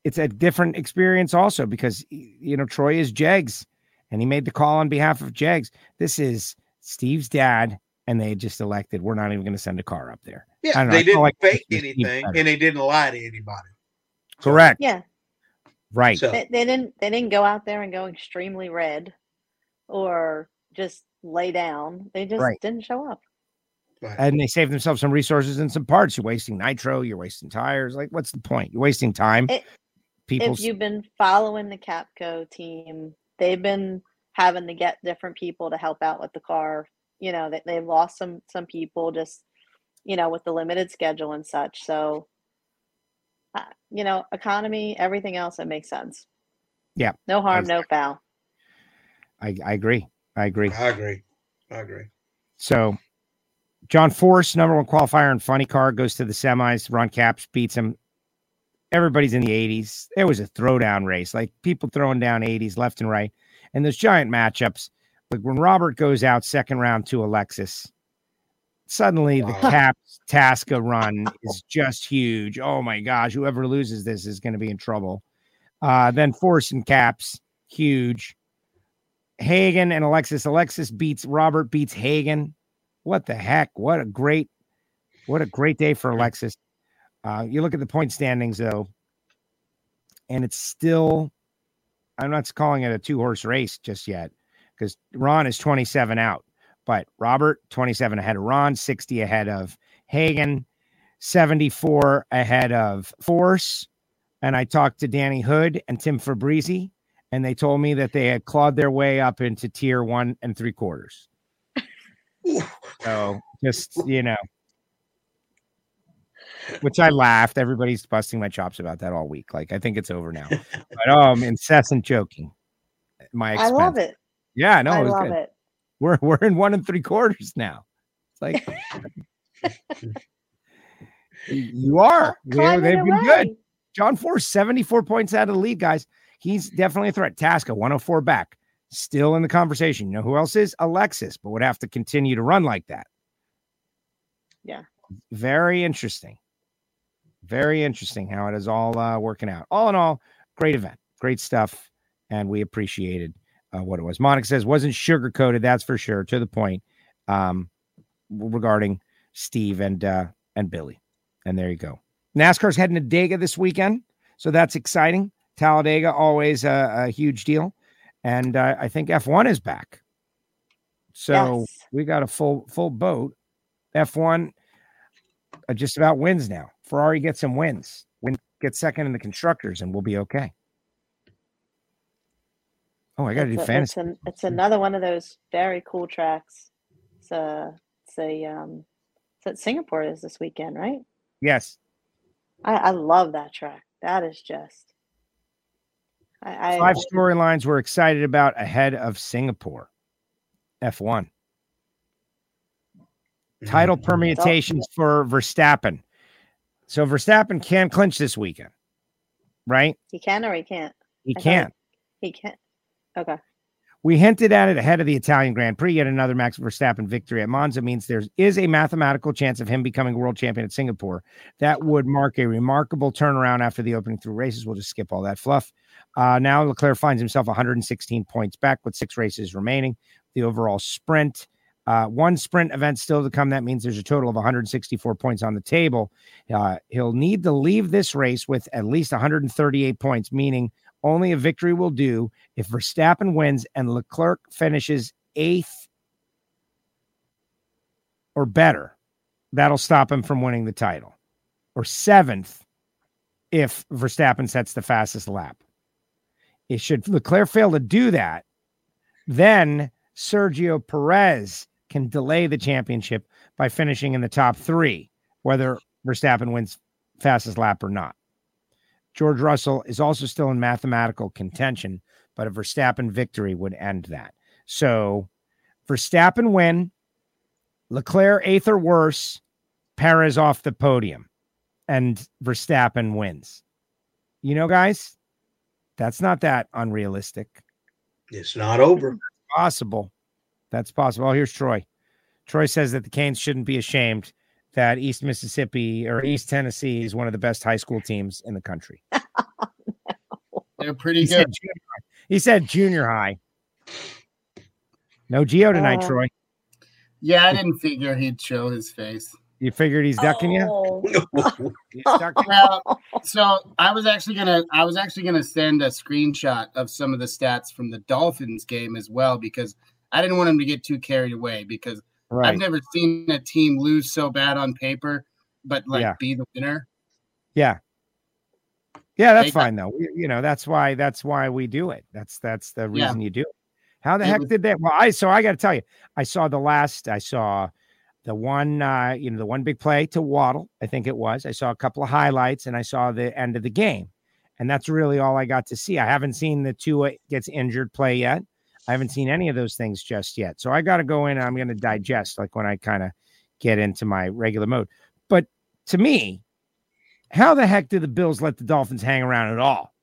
it's a different experience also because you know troy is jegs and he made the call on behalf of jegs this is steve's dad and they just elected we're not even going to send a car up there Yeah, know, they didn't like fake anything, and they didn't lie to anybody. Correct Yeah, right So they, they didn't. They didn't go out there and go extremely red, or just lay down. They just Right. didn't show up. right. and they saved themselves some resources and some parts you're wasting nitro you're wasting tires like what's the point you're wasting time It- people if you've been following the Capco team, they've been having to get different people to help out with the car. You know, that they've lost some some people just, you know, with the limited schedule and such. So, uh, you know, economy, everything else, it makes sense. Yeah, No harm, no foul. I, I agree i agree I agree. I agree. So John Force, number one qualifier in funny car, goes to the semis. Ron Capps beats him. Everybody's in the 80s. It was a throwdown race, like people throwing down 80s left and right. And those giant matchups, like when Robert goes out second round to Alexis, suddenly the Capps Tasca run is just huge. Oh my gosh, whoever loses this is going to be in trouble. Uh, then Force and Capps, huge. Hagan and Alexis. Alexis beats Robert, beats Hagan. What the heck? What a great, what a great day for Alexis. Uh, you look at the point standings though, and it's still, I'm not calling it a two horse race just yet because Ron is 27 out, but Robert 27 ahead of Ron, 60 ahead of Hagan, 74 ahead of Force. And I talked to Danny Hood and Tim Fabrizi, and they told me that they had clawed their way up into tier one and three quarters. So just you know, which I laughed. Everybody's busting my chops about that all week. Like I think it's over now. But um, incessant joking. at My I love it. Yeah, no, I it was love good. it. We're we're in one and three quarters now. It's like you are. Climbing they've been good. John Force, 74 points out of the lead, guys. He's definitely a threat. Tasca, 104 back. Still in the conversation. You know who else is? Alexis, but would have to continue to run like that. Yeah. Very interesting. Very interesting how it is all uh, working out. All in all, great event. Great stuff. And we appreciated uh, what it was. Monica says, wasn't sugar coated, that's for sure, to the point um, regarding Steve and uh, and Billy. And there you go. NASCAR's heading to Dega this weekend, so that's exciting. Talladega always a, a huge deal, and uh, I think F1 is back. So Yes. we got a full full boat. F1 uh, just about wins now. Ferrari gets some wins. Win gets second in the constructors, and we'll be okay. Oh, I got to do a- fantasy. It's, an, it's another one of those very cool tracks. It's a, it's a, um, it's at Singapore is this weekend, right? Yes, I, I love that track. That is just. I, I five storylines we're excited about ahead of Singapore. F1. Title Mhm. permutations for Verstappen. So Verstappen can clinch this weekend, right? He can or he can't. He I thought- can. He can't. Okay. We hinted at it ahead of the Italian Grand Prix. Yet another Max Verstappen victory at Monza means there is a mathematical chance of him becoming world champion at Singapore. That would mark a remarkable turnaround after the opening three races. We'll just skip all that fluff. Uh, now Leclerc finds himself 116 points back with six races remaining. The overall sprint, uh, one sprint event still to come. That means there's a total of 164 points on the table. Uh, he'll need to leave this race with at least 138 points, meaning only a victory will do if Verstappen wins and Leclerc finishes eighth or better. That'll stop him from winning the title, or seventh if Verstappen sets the fastest lap. It should Leclerc fail to do that, then Sergio Perez can delay the championship by finishing in the top three, whether Verstappen wins fastest lap or not. George Russell is also still in mathematical contention, but a Verstappen victory would end that. So Verstappen win, Leclerc eighth or worse, Perez off the podium, and Verstappen wins. You know, guys, that's not that unrealistic. It's not over. That's Possible. That's possible. Oh, here's Troy. Troy says that the Canes shouldn't be ashamed that East Mississippi or East Tennessee is one of the best high school teams in the country. They're pretty He said good. junior high. He said junior high. No Geo tonight, Uh, Troy. Yeah, I didn't figure he'd show his face. You figured he's ducking you? Oh. He's ducking? Well, so I was actually gonna I was actually gonna send a screenshot of some of the stats from the Dolphins game as well because I didn't want him to get too carried away because I've never seen a team lose so bad on paper, but like Yeah. be the winner. Yeah. Yeah, that's They got- fine though. We- you know, that's why that's why we do it. That's that's the Yeah. reason you do it. How the It heck was- did that? Well, I so I got to tell you, I saw the last. I saw the one, uh, you know, the one big play to Waddle. I think it was. I saw a couple of highlights, and I saw the end of the game, and that's really all I got to see. I haven't seen the Tua gets injured play yet. I haven't seen any of those things just yet. So I got to go in. and I'm going to digest like when I kind of get into my regular mode. But to me, how the heck did the Bills let the Dolphins hang around at all?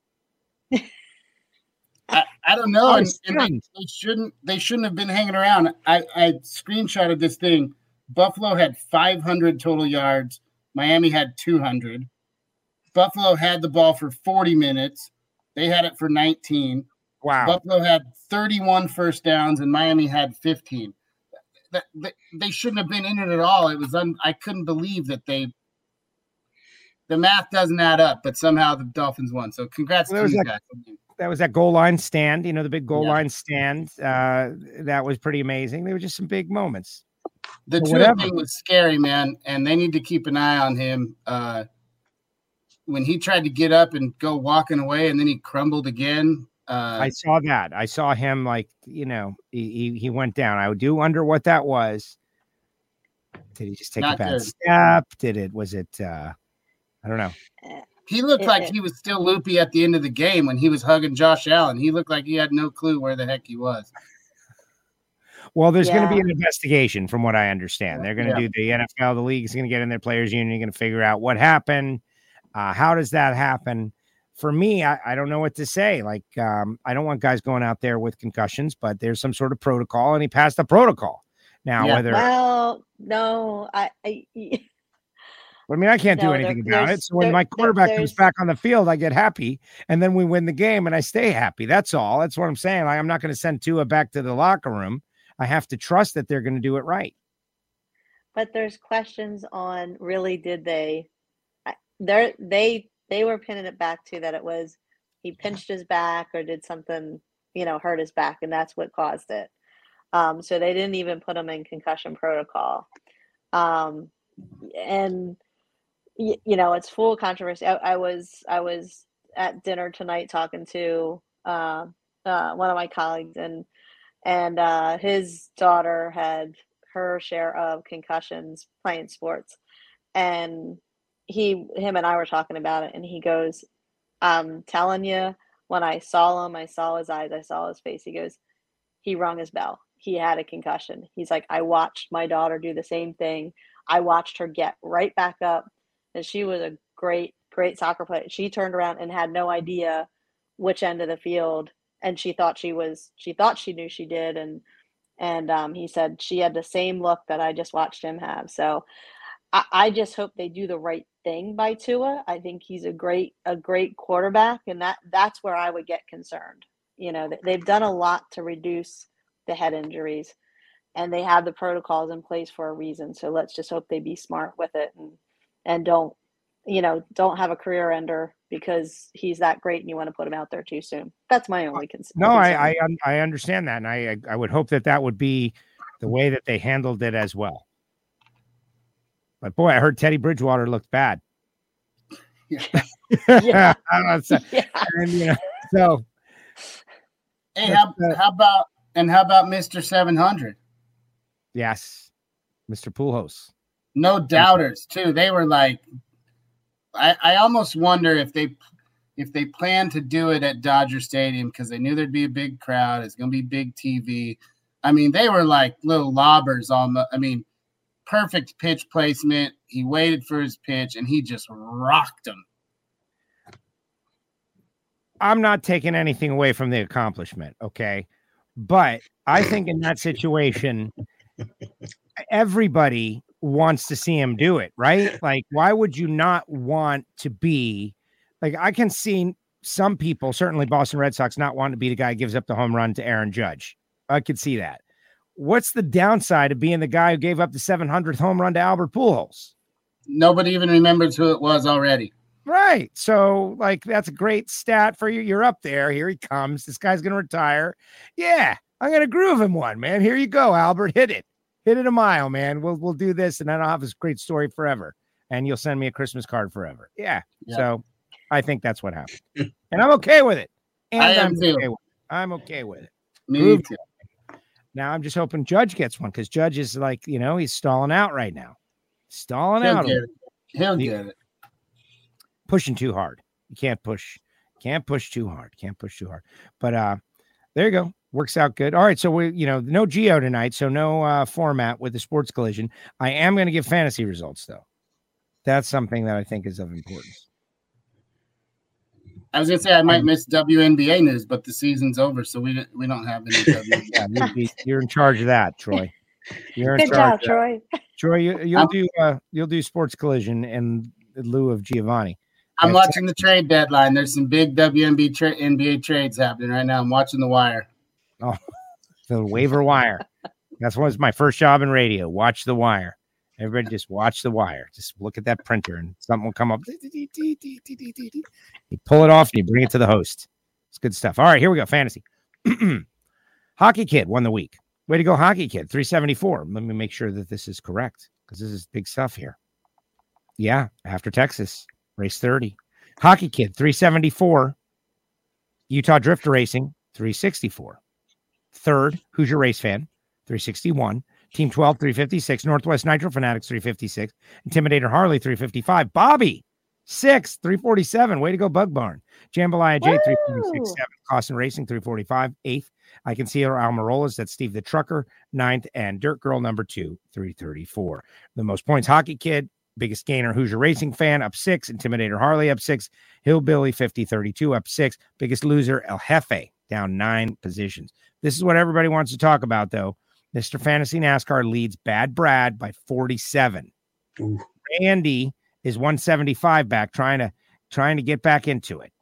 I, I don't know, and, and they, they shouldn't they shouldn't have been hanging around. I, I screenshotted this thing. Buffalo had 500 total yards. Miami had 200. Buffalo had the ball for 40 minutes. They had it for 19. Wow. Buffalo had 31 first downs and Miami had 15. That, that- they shouldn't have been in it at all. It was un, I couldn't believe that they the math doesn't add up, but somehow the Dolphins won. So congrats Well, to you that- guys. that was that goal line stand, you know, the big goal Yeah. line stand. Uh, that was pretty amazing. There were just some big moments. The But Tua thing was scary, man, and they need to keep an eye on him. Uh, when he tried to get up and go walking away, and then he crumbled again. Uh, I saw that. I saw him like, you know, he, he, he went down. I do wonder what that was. Did he just take a Not bad good. step? Did it, was it, uh, I don't know. he looked It- like it- he was still loopy at the end of the game when he was hugging Josh Allen. He looked like he had no clue where the heck he was. Well, there's going to be an investigation, from what I understand. They're going to Yeah. do the NFL, the league is going to get in their players' union, going to figure out what happened. Uh, how does that happen? For me, I, I don't know what to say. Like, um, I don't want guys going out there with concussions, but there's some sort of protocol, and he passed the protocol. Now, Yeah. whether Well, no, I, I I mean, I can't do No, there- anything about it. So when there- my there- quarterback comes back on the field, I get happy, and then we win the game, and I stay happy. That's all. That's what I'm saying. Like, I'm not going to send Tua back to the locker room. I have to trust that they're going to do it right. but there's questions on really did they they're they they were pinning it back to that it was he pinched his back or did something you know hurt his back and that's what caused it. Um so they didn't even put him in concussion protocol. Um and y- you know it's full controversy. I, I was i was at dinner tonight talking to uh, uh, one of my colleagues and and uh, his daughter had her share of concussions playing sports. And he him and i were talking about it and he goes i'm telling you when i saw him i saw his eyes i saw his face he goes he rung his bell he had a concussion. He's like, I watched my daughter do the same thing. I watched her get right back up, and she was a great, great soccer player. She turned around and had no idea which end of the field, and she thought she was, she thought she knew she did, and and um, he said she had the same look that I just watched him have. So I, I just hope they do the right thing by Tua. I think he's a great, a great quarterback, and that that's where I would get concerned. You know, they've done a lot to reduce the head injuries and they have the protocols in place for a reason. So let's just hope they be smart with it and and don't you know don't have a career ender because he's that great and you want to put him out there too soon. That's my only concern. No, I, I I understand that, and I I would hope that that would be the way that they handled it as well. But boy, I heard Teddy Bridgewater looked bad. Yeah. yeah. so, yeah. and, you know, so Hey, how, how about and how about Mister Seven Hundred? yes, Mr. Poolhouse. No doubters too. They were like, I, I almost wonder if they if they plan to do it at Dodger Stadium because they knew there'd be a big crowd. It's going to be big TV. I mean, they were like little lobbers on the. I mean, perfect pitch placement. He waited for his pitch and he just rocked him. I'm not taking anything away from the accomplishment, okay? But I think in that situation, everybody wants to see him do it, right? Like, why would you not want to be like I can see some people, certainly Boston Red Sox, not wanting to be the guy gives up the home run to Aaron Judge. I could see that. What's the downside of being the guy who gave up the 700th home run to Albert Pujols? Nobody even remembers who it was already. Right. So, like, that's a great stat for you. You're up there. Here he comes. This guy's going to retire. Yeah, I'm going to groove him one, man. Here you go, Albert. Hit it. Hit it a mile, man. We'll we'll do this, and then I'll have this great story forever. And you'll send me a Christmas card forever. Yeah. Yeah. So, I think that's what happened, and I'm okay with it. And I am I'm too. okay with it. I'm okay with it. Me too. Now I'm just hoping Judge gets one because Judge is like, you know, he's stalling out right now. Stalling He'll out. get it. He'll The- get it. pushing too hard. You can't push, can't push too hard. Can't push too hard. But uh there you go. Works out good. All right. So we, you know, no Geo tonight. So no uh format with the sports collision. I am going to give fantasy results though. That's something that I think is of importance. I was gonna say I Um, might miss WNBA news, but the season's over, so we don't- we don't have any. WNBA. Yeah, you'll be, you're in charge of that, Troy. You're in Good charge. job. Troy. Troy, you, you'll I'm- do uh you'll do sports collision in lieu of Giovanni. I'm That's- watching the trade deadline. There's some big WNBA tra- NBA trades happening right now. I'm watching the wire. Oh, the waiver wire. That's was my first job in radio. Watch the wire. Everybody just watch the wire. Just look at that printer and something will come up. You pull it off and you bring it to the host. It's good stuff. All right, here we go. Fantasy. Hockey Kid won the week. Way to go, Hockey Kid. 374. Let me make sure that this is correct because this is big stuff here. Yeah, after Texas, race 30. Hockey Kid, 374. Utah Drifter Racing, 364. Third, Hoosier Race Fan, 361. Team 12, 356. Northwest Nitro Fanatics, 356. Intimidator Harley, 355. Bobby, six, 347. Way to go, Bug Barn. Jambalaya J, 346. Woo! Seventh, Caution Racing, 345. Eighth, I can see our Almirolas. That's Steve the Trucker. Ninth, and Dirt Girl number two, 334. The most points, Hockey Kid. Biggest gainer, Hoosier Racing Fan, up six. Intimidator Harley, up six. Hillbilly 50 32, up six. Biggest loser, El Jefe, down nine positions. This is what everybody wants to talk about, though. Mr. Fantasy NASCAR leads Bad Brad by 47. Ooh. Randy is 175 back, trying to trying to get back into it.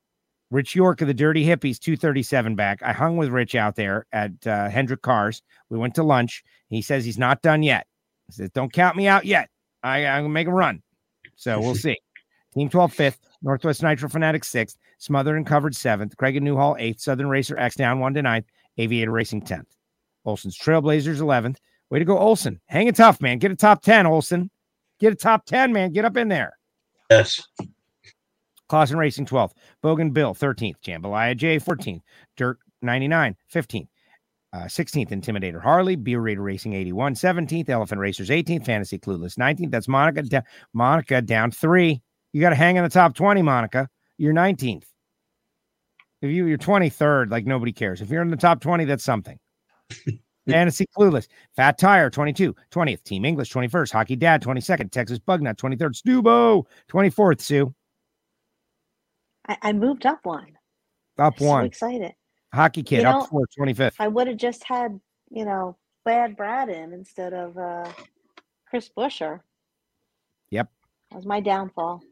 Rich York of the Dirty Hippies, 237 back. I hung with Rich out there at uh, Hendrick Cars. We went to lunch. He says he's not done yet. He says, Don't count me out yet. I, I'm gonna make a run. So we'll see. Team 12 fifth, Northwest Nitro Fanatics sixth, Smothered and Covered seventh, Craig and Newhall eighth, Southern Racer X down one to ninth, Aviator Racing 10th. Olson's Trailblazers 11th. Way to go, Olson. Hang it tough, man. Get a top 10, Olson. Get a top 10, man. Get up in there. Yes. Clausen Racing 12th. Bogan Bill 13th. Jambalaya J 14th. Dirt 99 15th. Uh, 16th Intimidator Harley, Beer Raider Racing 81, 17th Elephant Racers 18th, Fantasy Clueless 19th. That's Monica. Da- Monica down three. You got to hang in the top 20, Monica. You're 19th. If you, you're 23rd, like nobody cares. If you're in the top 20, that's something. Fantasy Clueless. Fat Tire, 22. 20th. Team English, 21st. Hockey Dad, 22nd. Texas Bugnut, 23rd. Stubo, 24th. Sue, I, I moved up one. up I'm so one. excited. Hockey Kid, You up know- four, 25th. I would have just had, you know, Bad Brad in instead of uh, Chris Buescher. Yep. That was my downfall.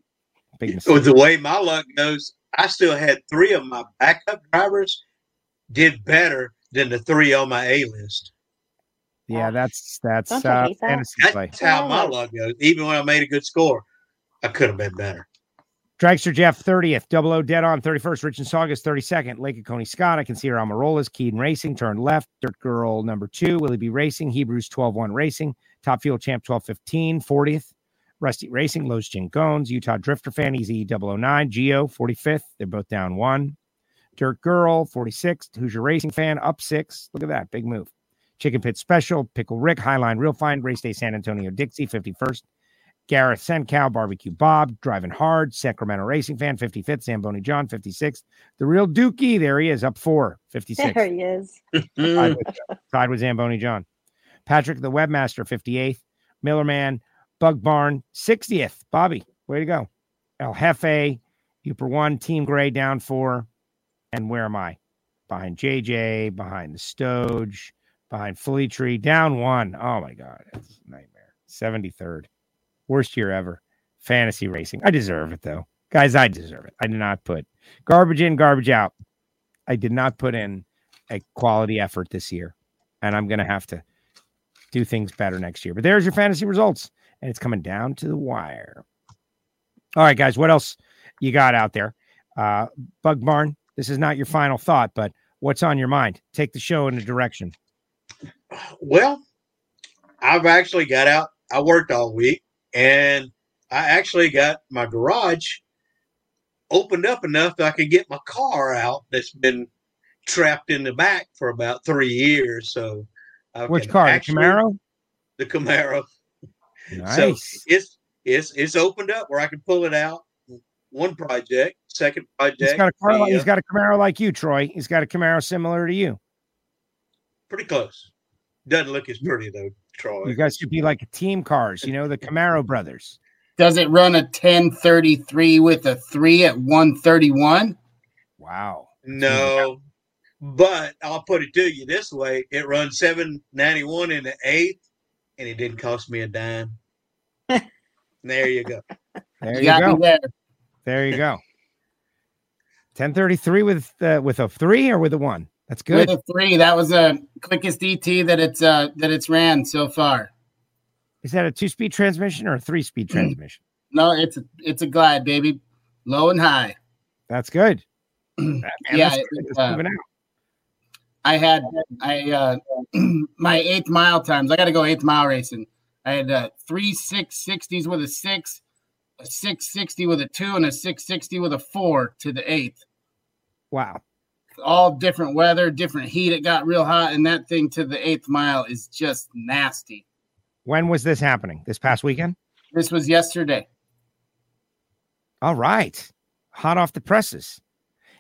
Big mistake. With the way my luck goes, I still had three of my backup drivers did better than the three on my A list. Yeah, that's that's Don't uh, that? fantasy play. That's how my Yes. luck goes. Even when I made a good score, I could have been better. Dragster Jeff, 30th. Double O Dead on 31st. Rich and Saugus, 32nd. Lake of Coney Scott. I can see her Almirolas. Keen Racing. Turn left. Dirt Girl number two. Willie B Racing. Hebrews 12 1 Racing. Top Fuel Champ 12 15. 40th. Rusty Racing. Los Jingones. Utah Drifter Fan. Easy 009. Geo 45th. They're both down one. Dirt Girl 46th. Hoosier Racing Fan up six. Look at that. Big move. Chicken Pit Special. Pickle Rick. Highline Real Fine. Race Day San Antonio Dixie 51st. Gareth Senkow, Barbecue Bob, Driving Hard, Sacramento Racing Fan, 55th, Zamboni John, 56th. The real Dookie, there he is, up four, 56. There he is. Tied with, tied with Zamboni John. Patrick the Webmaster, 58th. Miller Man, Bug Barn, 60th. Bobby, way to go. El Jefe, Uper One, Team Gray down four. And where am I? Behind JJ, behind the Stoge, behind Fully Tree, down one. Oh my God, it's nightmare. 73rd. Worst year ever. Fantasy racing. I deserve it though. Guys, I deserve it. I did not put garbage in, garbage out. I did not put in a quality effort this year. And I'm going to have to do things better next year. But there's your fantasy results. And it's coming down to the wire. All right, guys, what else you got out there? Uh, Bug Barn, this is not your final thought, but what's on your mind? Take the show in a direction. Well, I've actually got out. I worked all week and I actually got my garage opened up enough that I could get my car out that's been trapped in the back for about three years. So, I Which car? The actually- Camaro? The Camaro. Nice. So it's it's it's opened up where I can pull it out. One project, second project. he's got a car. the, Like, he's got a Camaro like you, Troy. He's got a Camaro similar to you. pretty close. Doesn't look as pretty though, Troy. You guys should be like team cars. You know, the Camaro brothers. Does it run a 1033 with a three at 131? Wow. No, but I'll put it to you this way: it runs seven ninety one in the eighth, and it didn't cost me a dime. there you go. There You you go. there. There you go. 1033 with uh, with a three or with a one. That's good. With a three, that was the quickest DT that it's uh that it's ran so far. Is that a two speed transmission or a three speed transmission? No, it's a it's a glide, baby, low and high. That's good. Man, yeah, that's good. Uh, out. I had I uh my eighth mile times. I got to go eighth mile racing. I had uh, three six sixties with a six, a six sixty with a two, and a six sixty with a four to the eighth. Wow. All different weather, different heat. It got real hot, and that thing to the eighth mile is just nasty. When was this happening? This past weekend? This was yesterday. All right. Hot off the presses.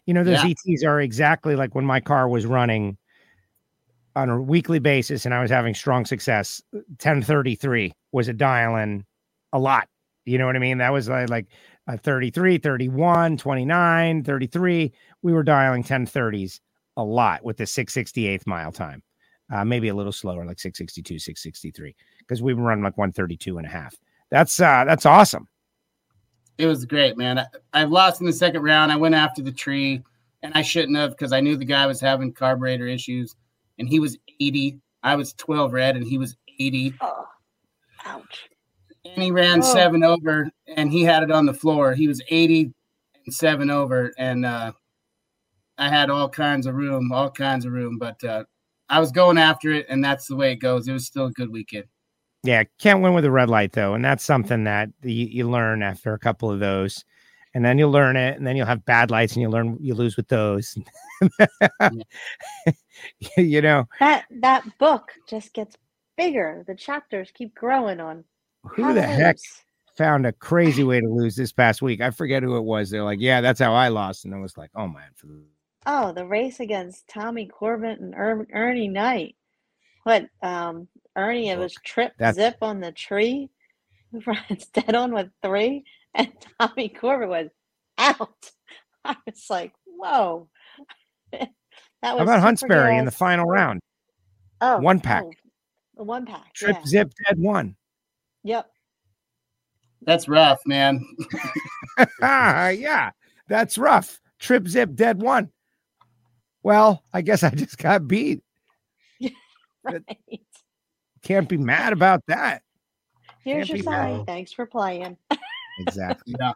You know, those Yeah. ETs are exactly like when my car was running on a weekly basis and I was having strong success. 1033 was a dial in a lot. You know what I mean? That was like, like a 33, 31, 29, 33. We were dialing 1030s a lot with the 668th mile time. Uh, maybe a little slower, like 662, 663, because we were running like 132 and a half. That's uh that's awesome. It was great, man. I, I lost in the second round. I went after the tree, and I shouldn't have because I knew the guy was having carburetor issues, and he was 80. I was 12 red, and he was 80. Oh, ouch. And he ran Oh. seven over, and he had it on the floor. He was 80 and seven over, and uh, I had all kinds of room, all kinds of room. But uh, I was going after it, and that's the way it goes. It was still a good weekend. Yeah, can't win with a red light though, and that's something that you, you learn after a couple of those, and then you'll learn it, and then you'll have bad lights, and you learn you lose with those. you know That that book just gets bigger. The chapters keep growing on. Who how the heck lose. found a crazy way to lose this past week? I forget who it was. They're like, yeah, that's how I lost, and I was like, oh man, Oh, the race against Tommy Corbett and er- Ernie Knight. what um Ernie it was trip That's- zip on the tree. Runs dead on with three, and Tommy Corbett was out. I was like, whoa. that was How about super Huntsberry in the final round? Oh, one pack. oh, one pack. Trip yeah. zip dead one. Yep. That's rough, man. ah, yeah, that's rough. Trip zip dead one. Well, I guess I just got beat. Right. Can't be mad about that. Here's Can't your sign. mad. Thanks for playing. Exactly. Yeah.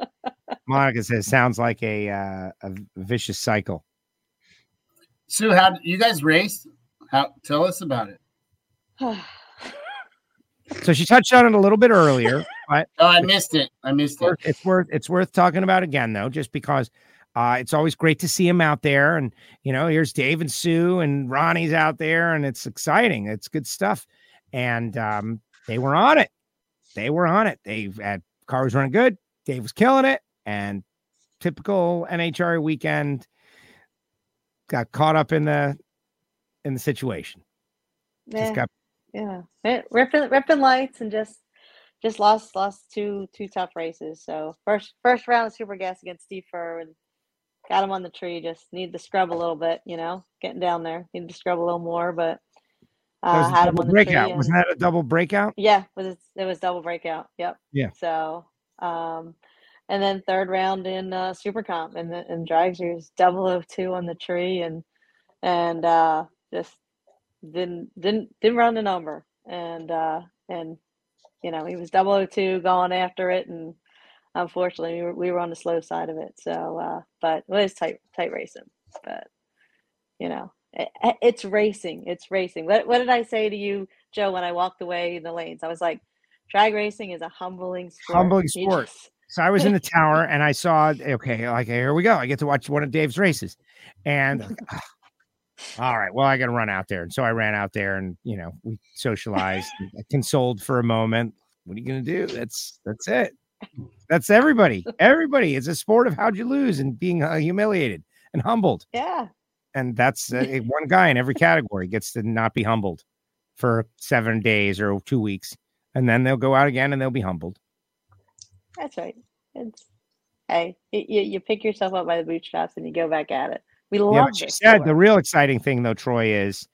Monica says sounds like a uh, a vicious cycle. Sue, how you guys race? How tell us about it. So she touched on it a little bit earlier, but Oh, I missed it. I missed it. it's worth it's worth talking about again though, just because uh, it's always great to see him out there, and you know here's Dave and Sue and Ronnie's out there, and it's exciting. It's good stuff, and um, they were on it. They were on it. They had car was running good. Dave was killing it, and typical NHRA weekend got caught up in the in the situation. Yeah. Just got yeah ripping ripping lights and just just lost lost two two tough races so first first round of super gas against steve Furr and got him on the tree just need to scrub a little bit you know getting down there need to scrub a little more but uh had him on the breakout. tree Wasn't that a double breakout? yeah was it, it was double breakout yep Yeah. so um and then third round in uh super comp and the and drag series double o two on the tree and and uh just didn't didn't didn't run the number. And uh and you know he was double o two going after it. And unfortunately we were, we were on the slow side of it. So uh but it was tight tight racing. But you know it, it's racing. It's racing. What, what did i say to you joe when i walked away in the lanes? I was like drag racing is a humbling sport. Humbling sport. just- So I was in the tower and I saw, okay, like here we go. I get to watch one of Dave's races. And all right, well, I got to run out there. And so I ran out there and, you know, we socialized, and consoled for a moment. What are you going to do? That's, that's it. That's everybody. Everybody. It's a sport of how'd you lose and being uh, humiliated and humbled. yeah And that's uh, one guy in every category gets to not be humbled for seven days or two weeks. And then they'll go out again and they'll be humbled. That's right. It's hey, you, you pick yourself up by the bootstraps and you go back at it. We love Yeah, this said the real exciting thing though, Troy, is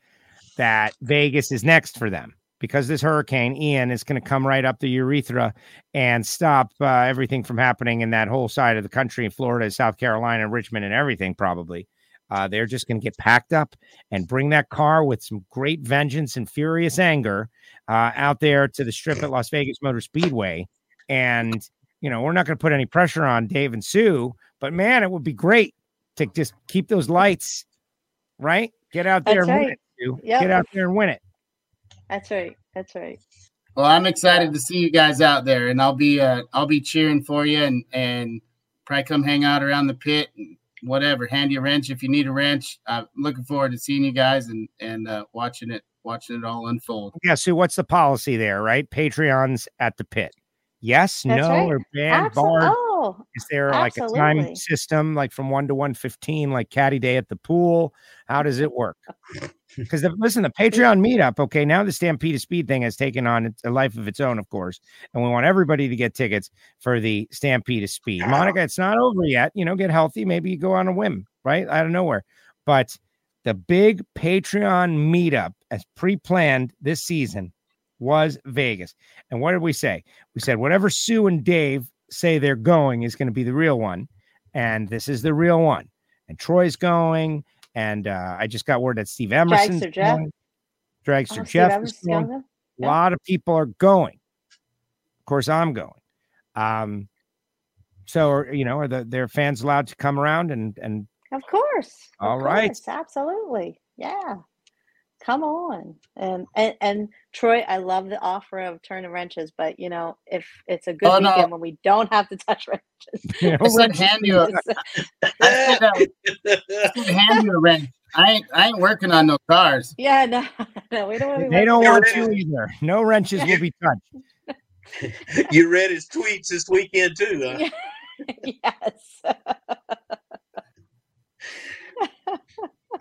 that Vegas is next for them because this hurricane Ian is going to come right up the urethra and stop uh, everything from happening in that whole side of the country, in Florida, South Carolina, Richmond, and everything. Probably, uh, they're just going to get packed up and bring that car with some great vengeance and furious anger uh, out there to the strip at Las Vegas Motor Speedway, and you know we're not going to put any pressure on Dave and Sue, but man, it would be great to just keep those lights right. Get out there That's and win it. Sue. Yep. Get out there and win it. That's right. That's right. Well, I'm excited to see you guys out there, and I'll be uh, I'll be cheering for you, and and probably come hang out around the pit, and whatever. Hand you a wrench if you need a wrench. I'm looking forward to seeing you guys and and uh, watching it watching it all unfold. Yeah, Sue, what's the policy there, right? Patreons at the pit. Yes, That's no, right. or banned, Absol- barred. oh, Is there like a time system, like from one to one fifteen, like Caddy Day at the pool? How does it work? Because listen, the Patreon meetup. Okay, now the Stampede of Speed thing has taken on its- a life of its own, of course, and we want everybody to get tickets for the Stampede of Speed. Monica, it's not over yet. You know, get healthy. Maybe you go on a whim, right? Out of nowhere, but the big Patreon meetup, as pre-planned this season, was Vegas. And what did we say? We said whatever Sue and Dave say they're going is going to be the real one, and this is the real one. And Troy's going, and uh, I just got word that Steve Emerson's Dragster Jeff. Dragster Oh, Jeff is going. A lot of people are going. Of course, I'm going. Um, so are, you know, are the their fans allowed to come around and and Of course. of All right. course, Absolutely. Yeah. Come on. And, and and Troy, I love the offer of turning wrenches, but you know, if it's a good Oh, no. weekend when we don't have to touch wrenches. you know, I said hand you a, I said, uh, I said hand you a wrench. I ain't I ain't working on no cars. yeah, no, no, we don't want to be they don't want on you either. No wrenches will be touched. you read his tweets this weekend too. Huh? yes.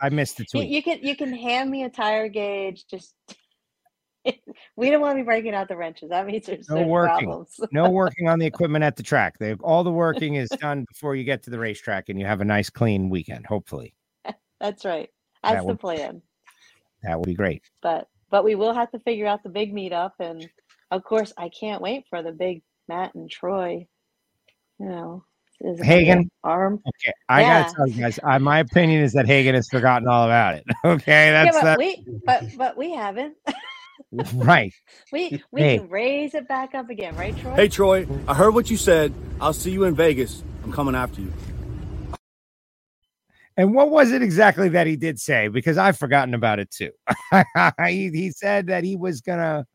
I missed the tweet. you can you can hand me a tire gauge. Just We don't want to be breaking out the wrenches. That means there's, No working. problems. No working on the equipment at the track. They all the working is done before you get to the racetrack, and you have a nice clean weekend. Hopefully, That's right. That That's the would- plan. that would be great. But but we will have to figure out the big meetup, and of course, I can't wait for the big Matt and Troy. You know, is it gonna be Hagan? arm. Okay, I Yeah. gotta tell you guys, I, my opinion is that Hagan has forgotten all about it. Okay, that's Yeah, that's but that. we but but we haven't. right. we we Hey. can raise it back up again, right, Troy? Hey, Troy, I heard what you said. I'll see you in Vegas. I'm coming after you. And what was it exactly that he did say? Because I've forgotten about it too. he, he said that he was gonna.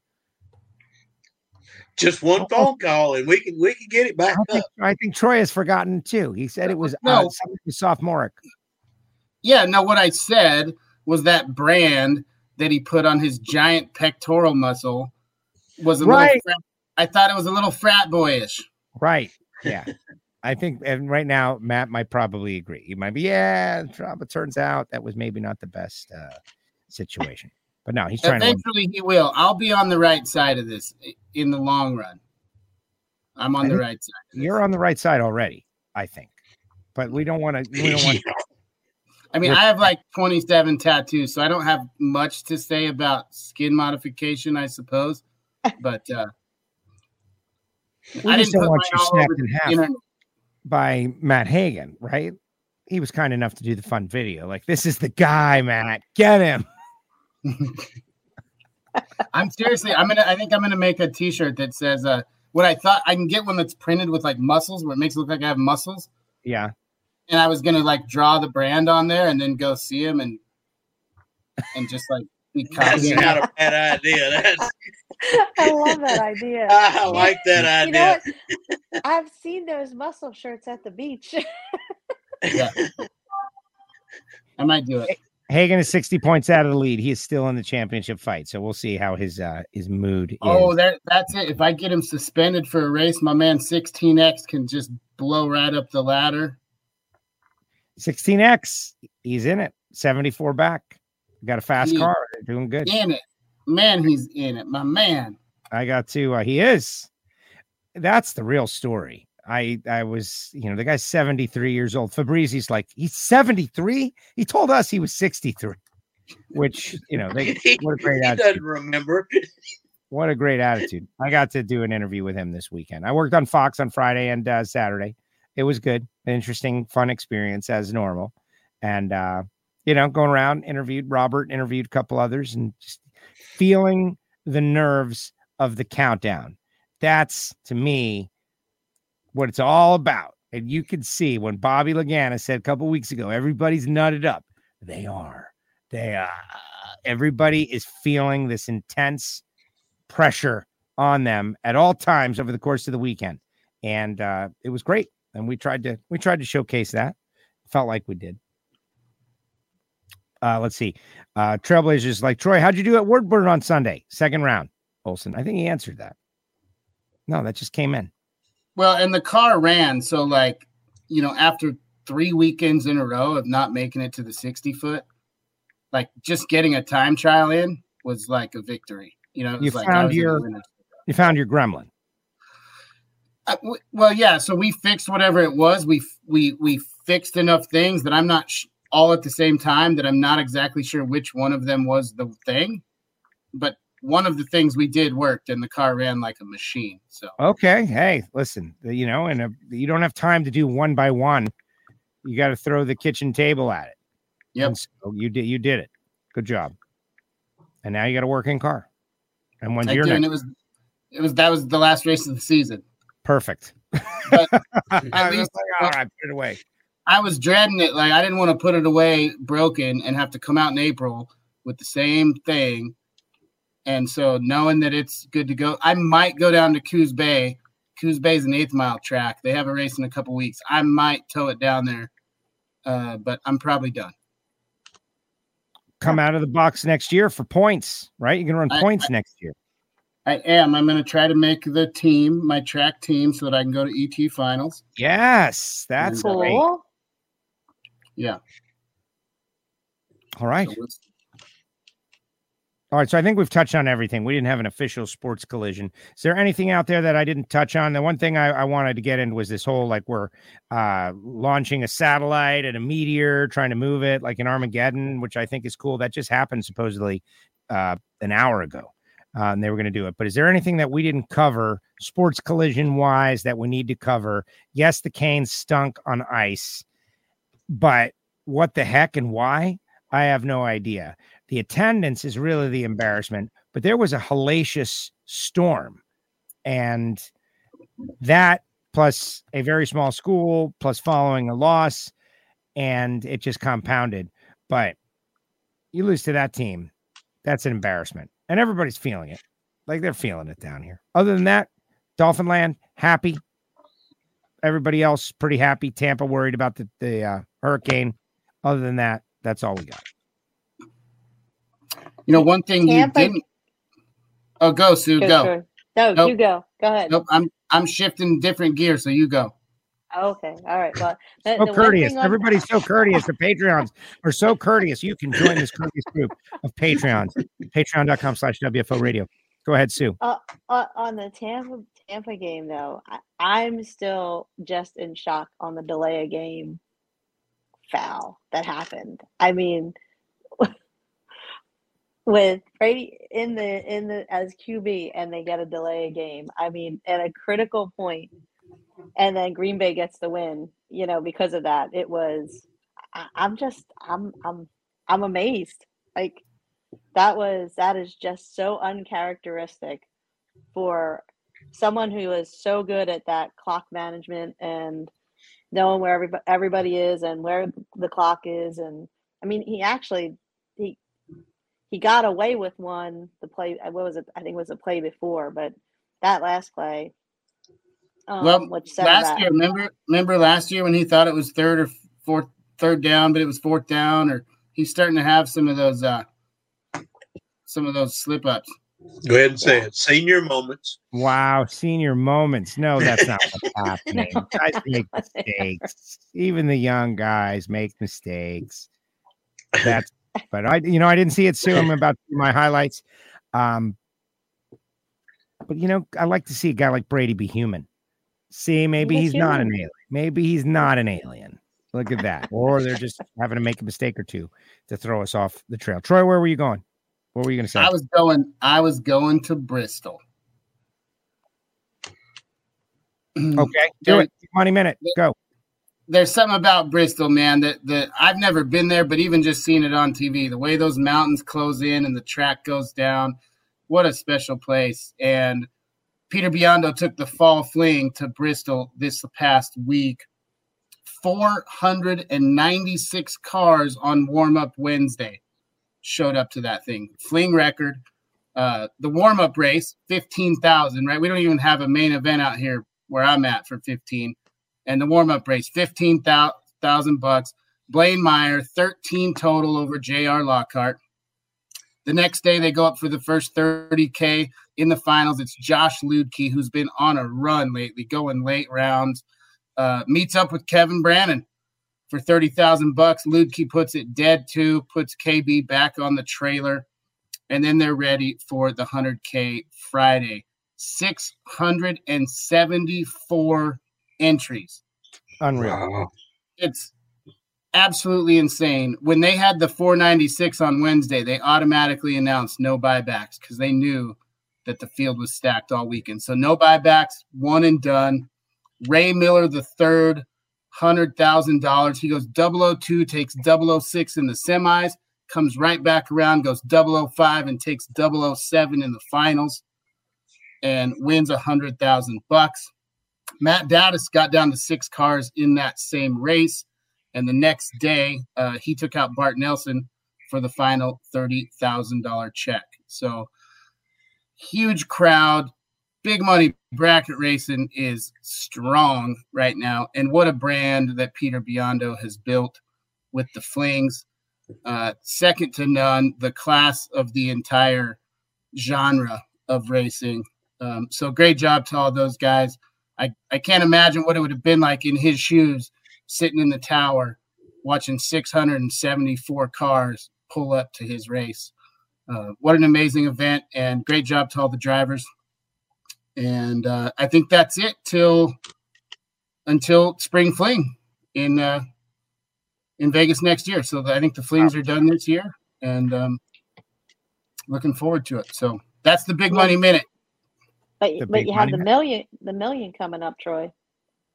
Just one phone call, and we can we can get it back I think, up. I think Troy has forgotten too. He said it was uh, No. something sophomoric. Yeah, no, what I said was that brand that he put on his giant pectoral muscle was a Right. little frat, I thought it was a little frat boyish. Right. Yeah. I think and right now Matt might probably agree. He might be, yeah, but turns out that was maybe not the best uh, situation. But now he's trying to. Eventually he will. I'll be on the right side of this in the long run. I'm on I the right side. You're on the right side already, I think. But we don't want to we don't want I mean, I have like 27 tattoos, so I don't have much to say about skin modification, I suppose. But uh, we I just didn't don't put want you all snapped over in half internet. by Matt Hagan, right? He was kind enough to do the fun video. Like, this is the guy, Matt. Get him. I'm seriously, I'm gonna. I think I'm gonna make a T-shirt that says, uh, "What I thought I can get one that's printed with like muscles, where it makes it look like I have muscles." Yeah. And I was gonna like draw the brand on there and then go see him and and just like be That's copying. not a bad idea. That's I love that idea. I like that You know what? I've seen those muscle shirts at the beach. Yeah. I might do it. Hagan is 60 points out of the lead. He is still in the championship fight. So we'll see how his uh his mood is. Oh, there, that's it. If I get him suspended for a race, my man 16X can just blow right up the ladder. 16X. He's in it. 74 back. Got a fast Yeah. car. They're doing good. In it. Man, he's in it. My man. I got to uh, he is. That's the real story. I I was, you know, the guy's 73 years old. Fabrizi's like, he's 73. He told us he was 63, which, you know, they he, what a great he attitude. doesn't remember. What a great attitude. I got to do an interview with him this weekend. I worked on Fox on Friday and uh, Saturday. It was good, an interesting, fun experience as normal. And, uh, you know, going around, interviewed Robert, interviewed a couple others, and just feeling the nerves of the countdown. That's to me what it's all about. And you can see when Bobby Lagana said a couple weeks ago, everybody's nutted up. They are. They are. Everybody is feeling this intense pressure on them at all times over the course of the weekend. And uh, it was great. And we tried to we tried to showcase that. Felt like we did. Uh, let's see. Uh, Trailblazers like Troy, how'd you do at Woodburn on Sunday? Second round. Olson. I think he answered that. No, that just came in. Well, and the car ran. So, like, you know, after three weekends in a row of not making it to the 60 foot, like just getting a time trial in was like a victory. You know, it You like found your- You found your gremlin. Uh, well, yeah. So we fixed whatever it was. We we we fixed enough things that I'm not sh- all at the same time that I'm not exactly sure which one of them was the thing, but one of the things we did worked, and the car ran like a machine. So Okay. Hey, listen, you know, and uh, you don't have time to do one by one. You got to throw the kitchen table at it. Yep. And so you did. You did it. Good job. And now you got a working car. And when's I your do, next? it was it was that was the last race of the season. Perfect. But at least- like, all right, put it away. I was dreading it. Like I didn't want to put it away broken and have to come out in April with the same thing. And so knowing that it's good to go, I might go down to Coos Bay. Coos Bay is an eighth mile track. They have a race in a couple weeks. I might tow it down there, uh, but I'm probably done. Come out of the box next year for points, right? You can run I- points next year. I am. I'm going to try to make the team, my track team, so that I can go to ET finals. Yes, that's Cool. great. Cool. Yeah. All right. So let's- All right, so I think we've touched on everything. We didn't have an official sports collision. Is there anything out there that I didn't touch on? The one thing I, I wanted to get into was this whole like we're uh, launching a satellite and a meteor, trying to move it like in Armageddon, which I think is cool. That just happened supposedly uh, an hour ago, uh, and they were going to do it. But is there anything that we didn't cover, sports collision wise, that we need to cover? Yes, the Canes stunk on ice, but what the heck and why? I have no idea. The attendance is really the embarrassment, but there was a hellacious storm. And that plus a very small school, plus following a loss, and it just compounded. But you lose to that team, that's an embarrassment. And everybody's feeling it. Like they're feeling it down here. Other than that, Dolphin Land, happy. Everybody else pretty happy. Tampa worried about the, the uh, hurricane. Other than that, that's all we got. You know, one thing Tampa, you didn't. Oh, go Sue, go. go. No, nope. you go. Go ahead. Nope, I'm I'm shifting different gear, so you go. Okay, all right. Well, the, so courteous. Everybody's so courteous. The Patreons are so courteous. You can join this courteous group of Patreons. Patreon.com slash WFO radio. Go ahead, Sue. Uh, uh, on the Tampa Tampa game, though, I, I'm still just in shock on the delay of game foul that happened. I mean, with Brady in the in the as QB and they get a delay a game. I mean, at a critical point, and then Green Bay gets the win. You know, because of that, it was. I, I'm just I'm I'm I'm amazed. Like that was that is just so uncharacteristic for someone who is so good at that clock management and knowing where everybody, everybody is and where the clock is and I mean he actually he he got away with one the play uh, what was it? I think it was a play before but that last play um, well last year remember remember last year when he thought it was third or fourth third down but it was fourth down or he's starting to have some of those uh some of those slip ups. Go ahead and say it. Senior moments. Wow senior moments. No that's not what's happening guys make mistakes. Even the young guys make mistakes. That's but I, you know, I didn't see it soon. I'm about to my highlights. Um, but you know, I like to see a guy like Brady be human. See, maybe he's, he's not an alien. Maybe he's not an alien. Look at that. or they're just having to make a mistake or two to throw us off the trail. Troy, where were you going? What were you going to say? I was going. I was going to Bristol. okay, do it. Money minute. Go there's something about Bristol, man, that, that I've never been there, but even just seeing it on TV, the way those mountains close in and the track goes down, what a special place. And Peter Biondo took the fall fling to Bristol this past week. 496 cars on warm up Wednesday showed up to that thing. Fling record. Uh, the warm up race, 15,000, right? We don't even have a main event out here where I'm at for 15 and the warm up race, 15,000 bucks. Blaine Meyer, 13 total over JR Lockhart. The next day, they go up for the first 30K in the finals. It's Josh Luedtke, who's been on a run lately, going late rounds. Uh, meets up with Kevin Brannon for 30,000 bucks. Luedtke puts it dead too, puts KB back on the trailer, and then they're ready for the 100K Friday. 674 entries. Unreal. Wow. It's absolutely insane. When they had the 496 on Wednesday, they automatically announced no buybacks because they knew that the field was stacked all weekend. So no buybacks, one and done. Ray Miller, the third, $100,000. He goes 002, takes 006 in the semis, comes right back around, goes 005 and takes 007 in the finals and wins a 100,000 bucks. Matt Daddis got down to six cars in that same race. And the next day, uh, he took out Bart Nelson for the final $30,000 check. So, huge crowd, big money bracket racing is strong right now. And what a brand that Peter Biondo has built with the flings. Uh, second to none, the class of the entire genre of racing. Um, so, great job to all those guys. I, I can't imagine what it would have been like in his shoes sitting in the tower watching 674 cars pull up to his race. uh, what an amazing event and great job to all the drivers. And uh, I think that's it till until spring fling in uh, in Vegas next year. So I think the flings are done this year, and um, looking forward to it. So that's the big money minute. But The but you have the man. million the million coming up, Troy.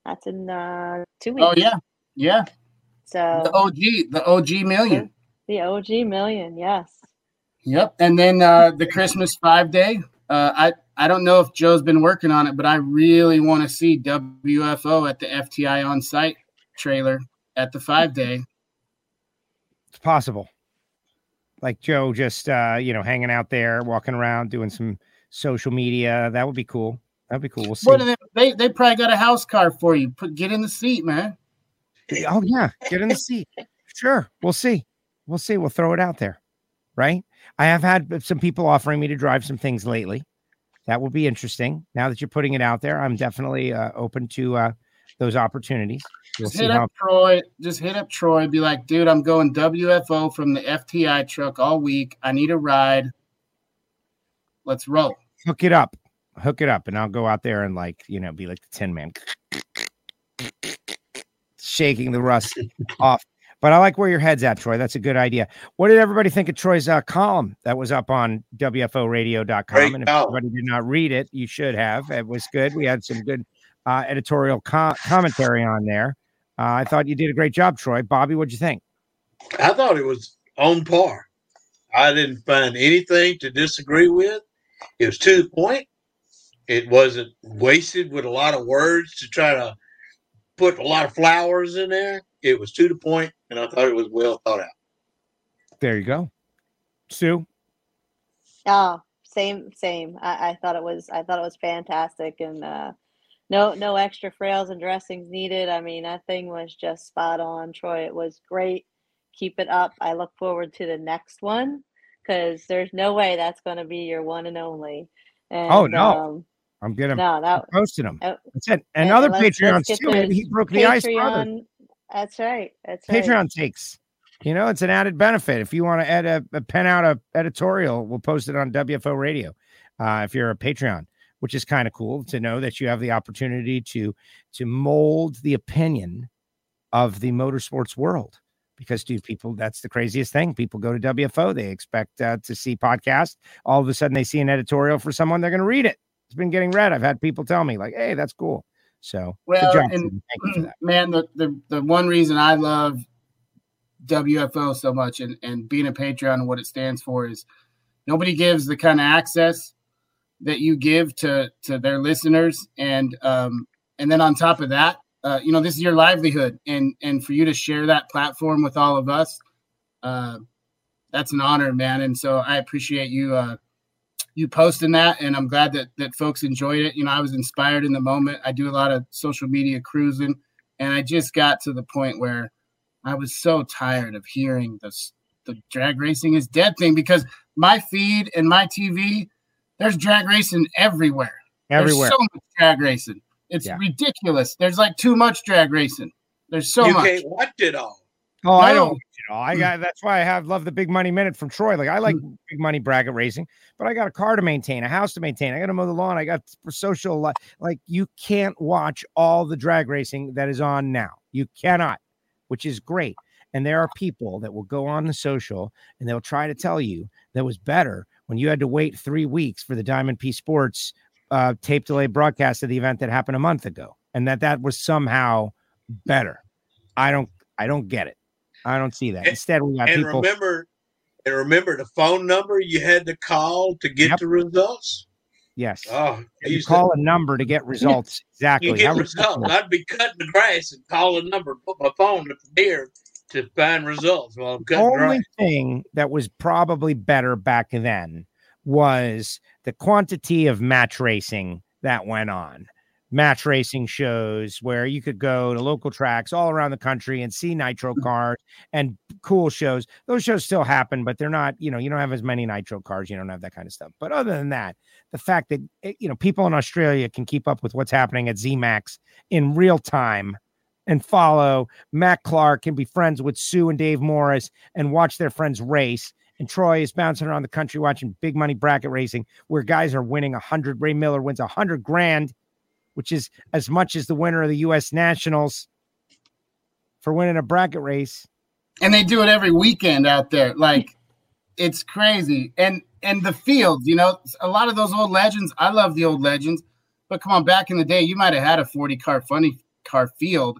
That's in uh, two weeks. Oh yeah, yeah. So The OG, the OG million. the OG million, yes. Yep. And then uh, the Christmas five day. Uh, I I don't know if Joe's been working on it, but I really want to see WFO at the FTI on site trailer at the five day. It's possible. Like Joe just uh, you know, hanging out there, walking around, doing some social media. That would be cool. That'd be cool. We'll see. They, they they probably got a house car for you. Put get in the seat, man. Oh yeah, get in the seat. Sure, we'll see. We'll see. We'll throw it out there, right? I have had some people offering me to drive some things lately. That will be interesting. Now that you're putting it out there, I'm definitely uh, open to uh, those opportunities. We'll Just hit how. up Troy. Just hit up Troy. Be like, dude, I'm going WFO from the FTI truck all week. I need a ride. Let's roll. Hook it up, hook it up, and I'll go out there and like you know be like the Tin Man, shaking the rust off. But I like where your head's at, Troy. That's a good idea. What did everybody think of Troy's uh, column that was up on WFORadio.com? Great and if column. everybody did not read it, you should have. It was good. We had some good uh, editorial co- commentary on there. Uh, I thought you did a great job, Troy. Bobby, what'd you think? I thought it was on par. I didn't find anything to disagree with. It was to the point. It wasn't wasted with a lot of words to try to put a lot of flowers in there. It was to the point, and I thought it was well thought out. There you go. Sue, Oh, same, same. I, I thought it was I thought it was fantastic and uh no no extra frails and dressings needed. I mean that thing was just spot on, Troy. It was great. Keep it up. I look forward to the next one because there's no way that's gonna be your one and only. And, Oh, no. um, I'm getting no, that posting them. Oh, That's it. And and other Patreons too. Maybe he broke the ice, brother. Patreon. That's right. That's right. Patreon takes. You know, it's an added benefit. If you want to add a, a pen out a editorial, we'll post it on WFO Radio. Uh, if you're a Patreon, which is kind of cool to know that you have the opportunity to to mold the opinion of the motorsports world. Because, dude, people, that's the craziest thing. People go to WFO, they expect uh, to see podcast. All of a sudden, they see an editorial for someone, they're going to read it. It's been getting read. I've had people tell me, like, hey, that's cool. So, Well, and- Thank you for that. man, the, the the one reason I love WFO so much and, and being a Patreon and what it stands for is nobody gives the kind of access that you give to to their listeners and um and then on top of that uh you know this is your livelihood. And and for you to share that platform with all of us uh that's an honor man. And so i appreciate you uh you posting that. And i'm glad that that folks enjoyed it. You know i was inspired in the moment. I do a lot of social media cruising. And i just got to the point where i was so tired of hearing this the drag racing is dead thing because my feed and my tv there's drag racing everywhere. Everywhere. there's so much drag racing it's Yeah. ridiculous there's like too much drag racing there's so you much can't watch it all. Oh, I don't. You know, I got. That's why I have love the big money minute from Troy. Like I like mm. big money bracket racing, but I got a car to maintain, a house to maintain. I got to mow the lawn. I got for social. life. Like you can't watch all the drag racing that is on now. You cannot, which is great. And there are people that will go on the social and they'll try to tell you that was better when you had to wait three weeks for the Diamond P Sports uh, tape delay broadcast of the event that happened a month ago, and that that was somehow better. I don't. I don't get it. I don't see that. And- Instead, we got And people. remember, and remember the phone number you had to call to get Yep. the results. yes, Oh, you used to- call a number to get results. Exactly. you get How results. I'd be cutting the grass and call a number, put my phone up there to find results while I'm The cutting only grass. thing that was probably better back then was the quantity of match racing that went on. Match racing shows where you could go to local tracks all around the country and see nitro cars and cool shows. Those shows still happen, but they're not, you know, you don't have as many nitro cars, you don't have that kind of stuff. But other than that, the fact that, eh, you know, people in Australia can keep up with what's happening at ZMAX in real time and follow Matt Clark can be friends with Sue and Dave Morris and watch their friends race And Troy is bouncing around the country watching big money bracket racing where guys are winning a hundred. Ray Miller wins a hundred grand, which is as much as the winner of the U.S. Nationals for winning a bracket race. And they do it every weekend out there. Like it's crazy. And and the fields, you know, a lot of those old legends. I love the old legends, but come on, back in the day, you might have had a 40 car funny car field,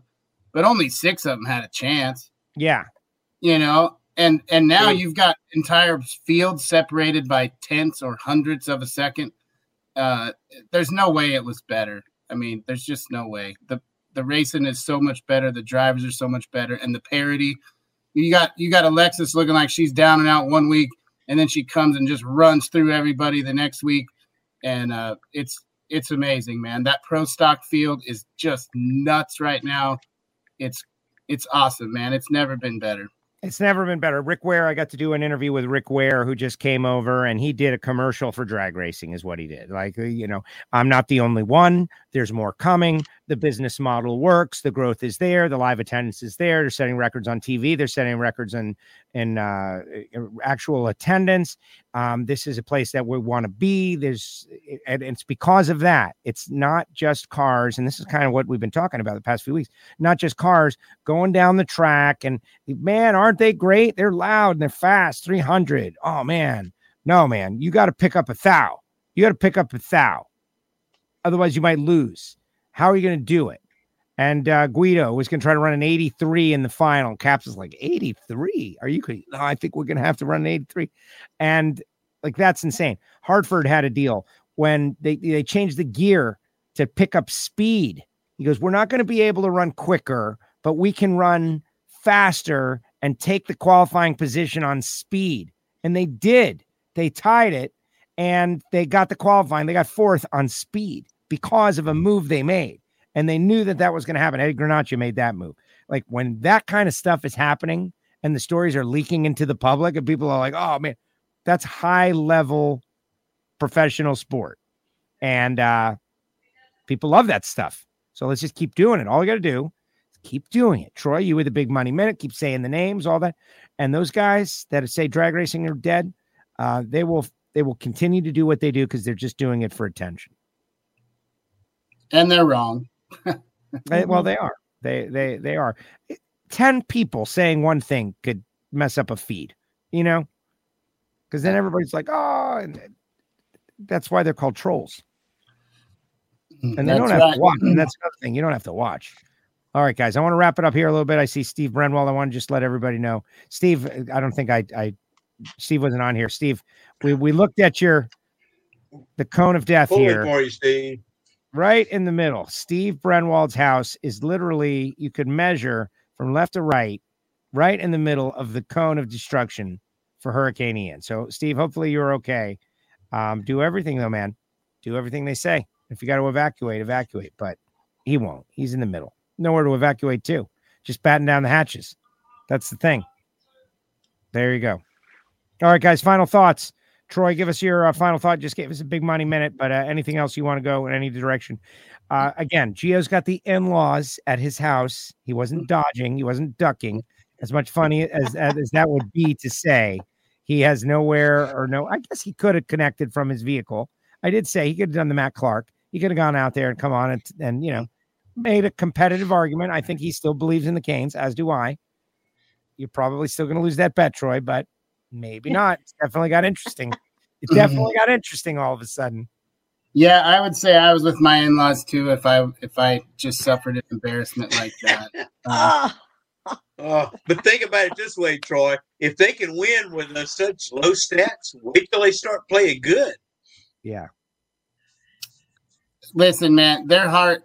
but only six of them had a chance. Yeah. You know, and and now you've got entire fields separated by tenths or hundredths of a second. Uh, there's no way it was better. I mean, there's just no way. the The racing is so much better. The drivers are so much better, and the parity. You got you got Alexis looking like she's down and out one week, and then she comes and just runs through everybody the next week, and uh, it's it's amazing, man. That pro stock field is just nuts right now. It's it's awesome, man. It's never been better. It's never been better. Rick Ware, I got to do an interview with Rick Ware, who just came over and he did a commercial for drag racing, is what he did. Like, uh, you know, I'm not the only one. There's more coming. The business model works. The growth is there. The live attendance is there. They're setting records on TV. They're setting records in in uh, actual attendance. Um, this is a place that we want to be. There's, and it's because of that. It's not just cars, and this is kind of what we've been talking about the past few weeks. Not just cars going down the track, and man, aren't they great? They're loud and they're fast. 300. Oh man, no man, you got to pick up a thou. You got to pick up a thou. Otherwise, you might lose. How are you going to do it? And uh, Guido was going to try to run an 83 in the final. Capps is like 83. Are you? No, I think we're going to have to run an 83. And like that's insane. Hartford had a deal when they they changed the gear to pick up speed. He goes, "We're not going to be able to run quicker, but we can run faster and take the qualifying position on speed." And they did. They tied it and they got the qualifying. They got fourth on speed because of a move they made and they knew that that was going to happen. Eddie Granaccia made that move. Like when that kind of stuff is happening and the stories are leaking into the public, and people are like, "Oh man, that's high level professional sport," and uh, people love that stuff. So let's just keep doing it. All we got to do is keep doing it. Troy, you with the big money minute, keep saying the names, all that, and those guys that say drag racing are dead, uh, they will they will continue to do what they do because they're just doing it for attention. And they're wrong they, well, they are. They they they are. Ten people saying one thing could mess up a feed, you know, because then everybody's like, oh, and that's why they're called trolls. Mm, and they that's don't have right. to watch. And that's another thing. You don't have to watch. All right, guys. I want to wrap it up here a little bit. I see Steve Brenwell. I want to just let everybody know. Steve, I don't think I I Steve wasn't on here. Steve, we we looked at your the cone of death Pull here. for you, Steve right in the middle. Steve Brenwald's house is literally, you could measure from left to right, right in the middle of the cone of destruction for Hurricane Ian. So, Steve, hopefully you're okay. Um, do everything, though, man. Do everything they say. If you got to evacuate, evacuate. But he won't. He's in the middle. Nowhere to evacuate to. Just batten down the hatches. That's the thing. There you go. All right, guys. Final thoughts. Troy, give us your uh, final thought. Just gave us a big money minute, but uh, anything else you want to go in any direction? Uh, again, Gio's got the in laws at his house. He wasn't dodging, he wasn't ducking. As much funny as, as that would be to say, he has nowhere or no. I guess he could have connected from his vehicle. I did say he could have done the Matt Clark. He could have gone out there and come on and, and you know made a competitive argument. I think he still believes in the Canes, as do I. You're probably still going to lose that bet, Troy, but maybe not. It's definitely got interesting. It definitely got interesting all of a sudden. Yeah, I would say I was with my in-laws too. If I if I just suffered an embarrassment like that. Uh, uh, but think about it this way, Troy. If they can win with uh, such low stats, wait till they start playing good. Yeah. Listen, man, their heart.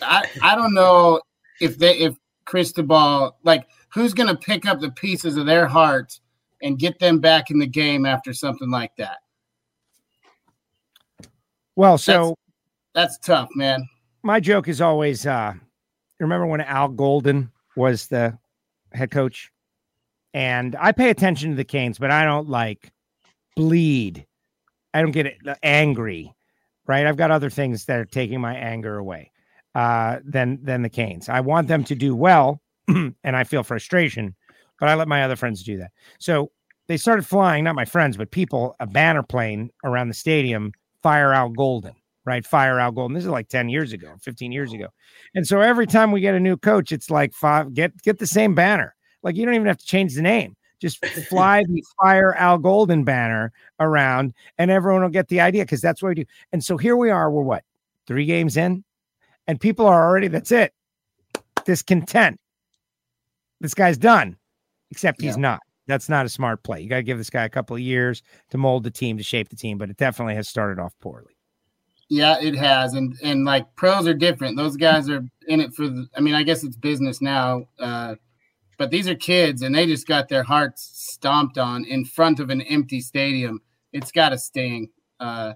I I don't know if they if Cristobal like who's going to pick up the pieces of their hearts and get them back in the game after something like that. Well, so that's, that's tough, man. My joke is always uh remember when Al Golden was the head coach? And I pay attention to the Canes, but I don't like bleed. I don't get angry, right? I've got other things that are taking my anger away uh, than than the Canes. I want them to do well, and I feel frustration but I let my other friends do that. So they started flying, not my friends, but people, a banner plane around the stadium, Fire Al Golden, right? Fire Al Golden. This is like 10 years ago, 15 years ago. And so every time we get a new coach, it's like five, get get the same banner. Like you don't even have to change the name. Just fly the Fire Al Golden banner around and everyone will get the idea because that's what we do. And so here we are, we're what, three games in? And people are already, that's it. Discontent. This guy's done, except he's Yeah. not. That's not a smart play. You got to give this guy a couple of years to mold the team, to shape the team, but it definitely has started off poorly. Yeah, it has, and and like pros are different. Those guys are in it for. The, I mean, I guess it's business now, uh, but these are kids, and they just got their hearts stomped on in front of an empty stadium. It's got to sting. Uh,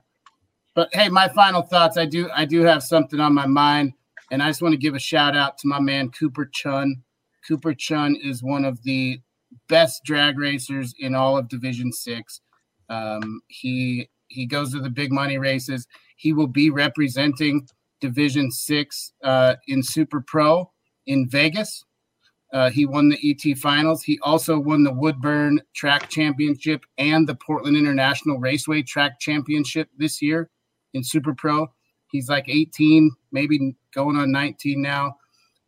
but hey, my final thoughts. I do I do have something on my mind, and I just want to give a shout out to my man Cooper Chun. Cooper Chun is one of the best drag racers in all of Division Six. Um, he he goes to the big money races. He will be representing Division Six uh, in Super Pro in Vegas. Uh, he won the ET finals. He also won the Woodburn Track Championship and the Portland International Raceway Track Championship this year in Super Pro. He's like 18, maybe going on 19 now,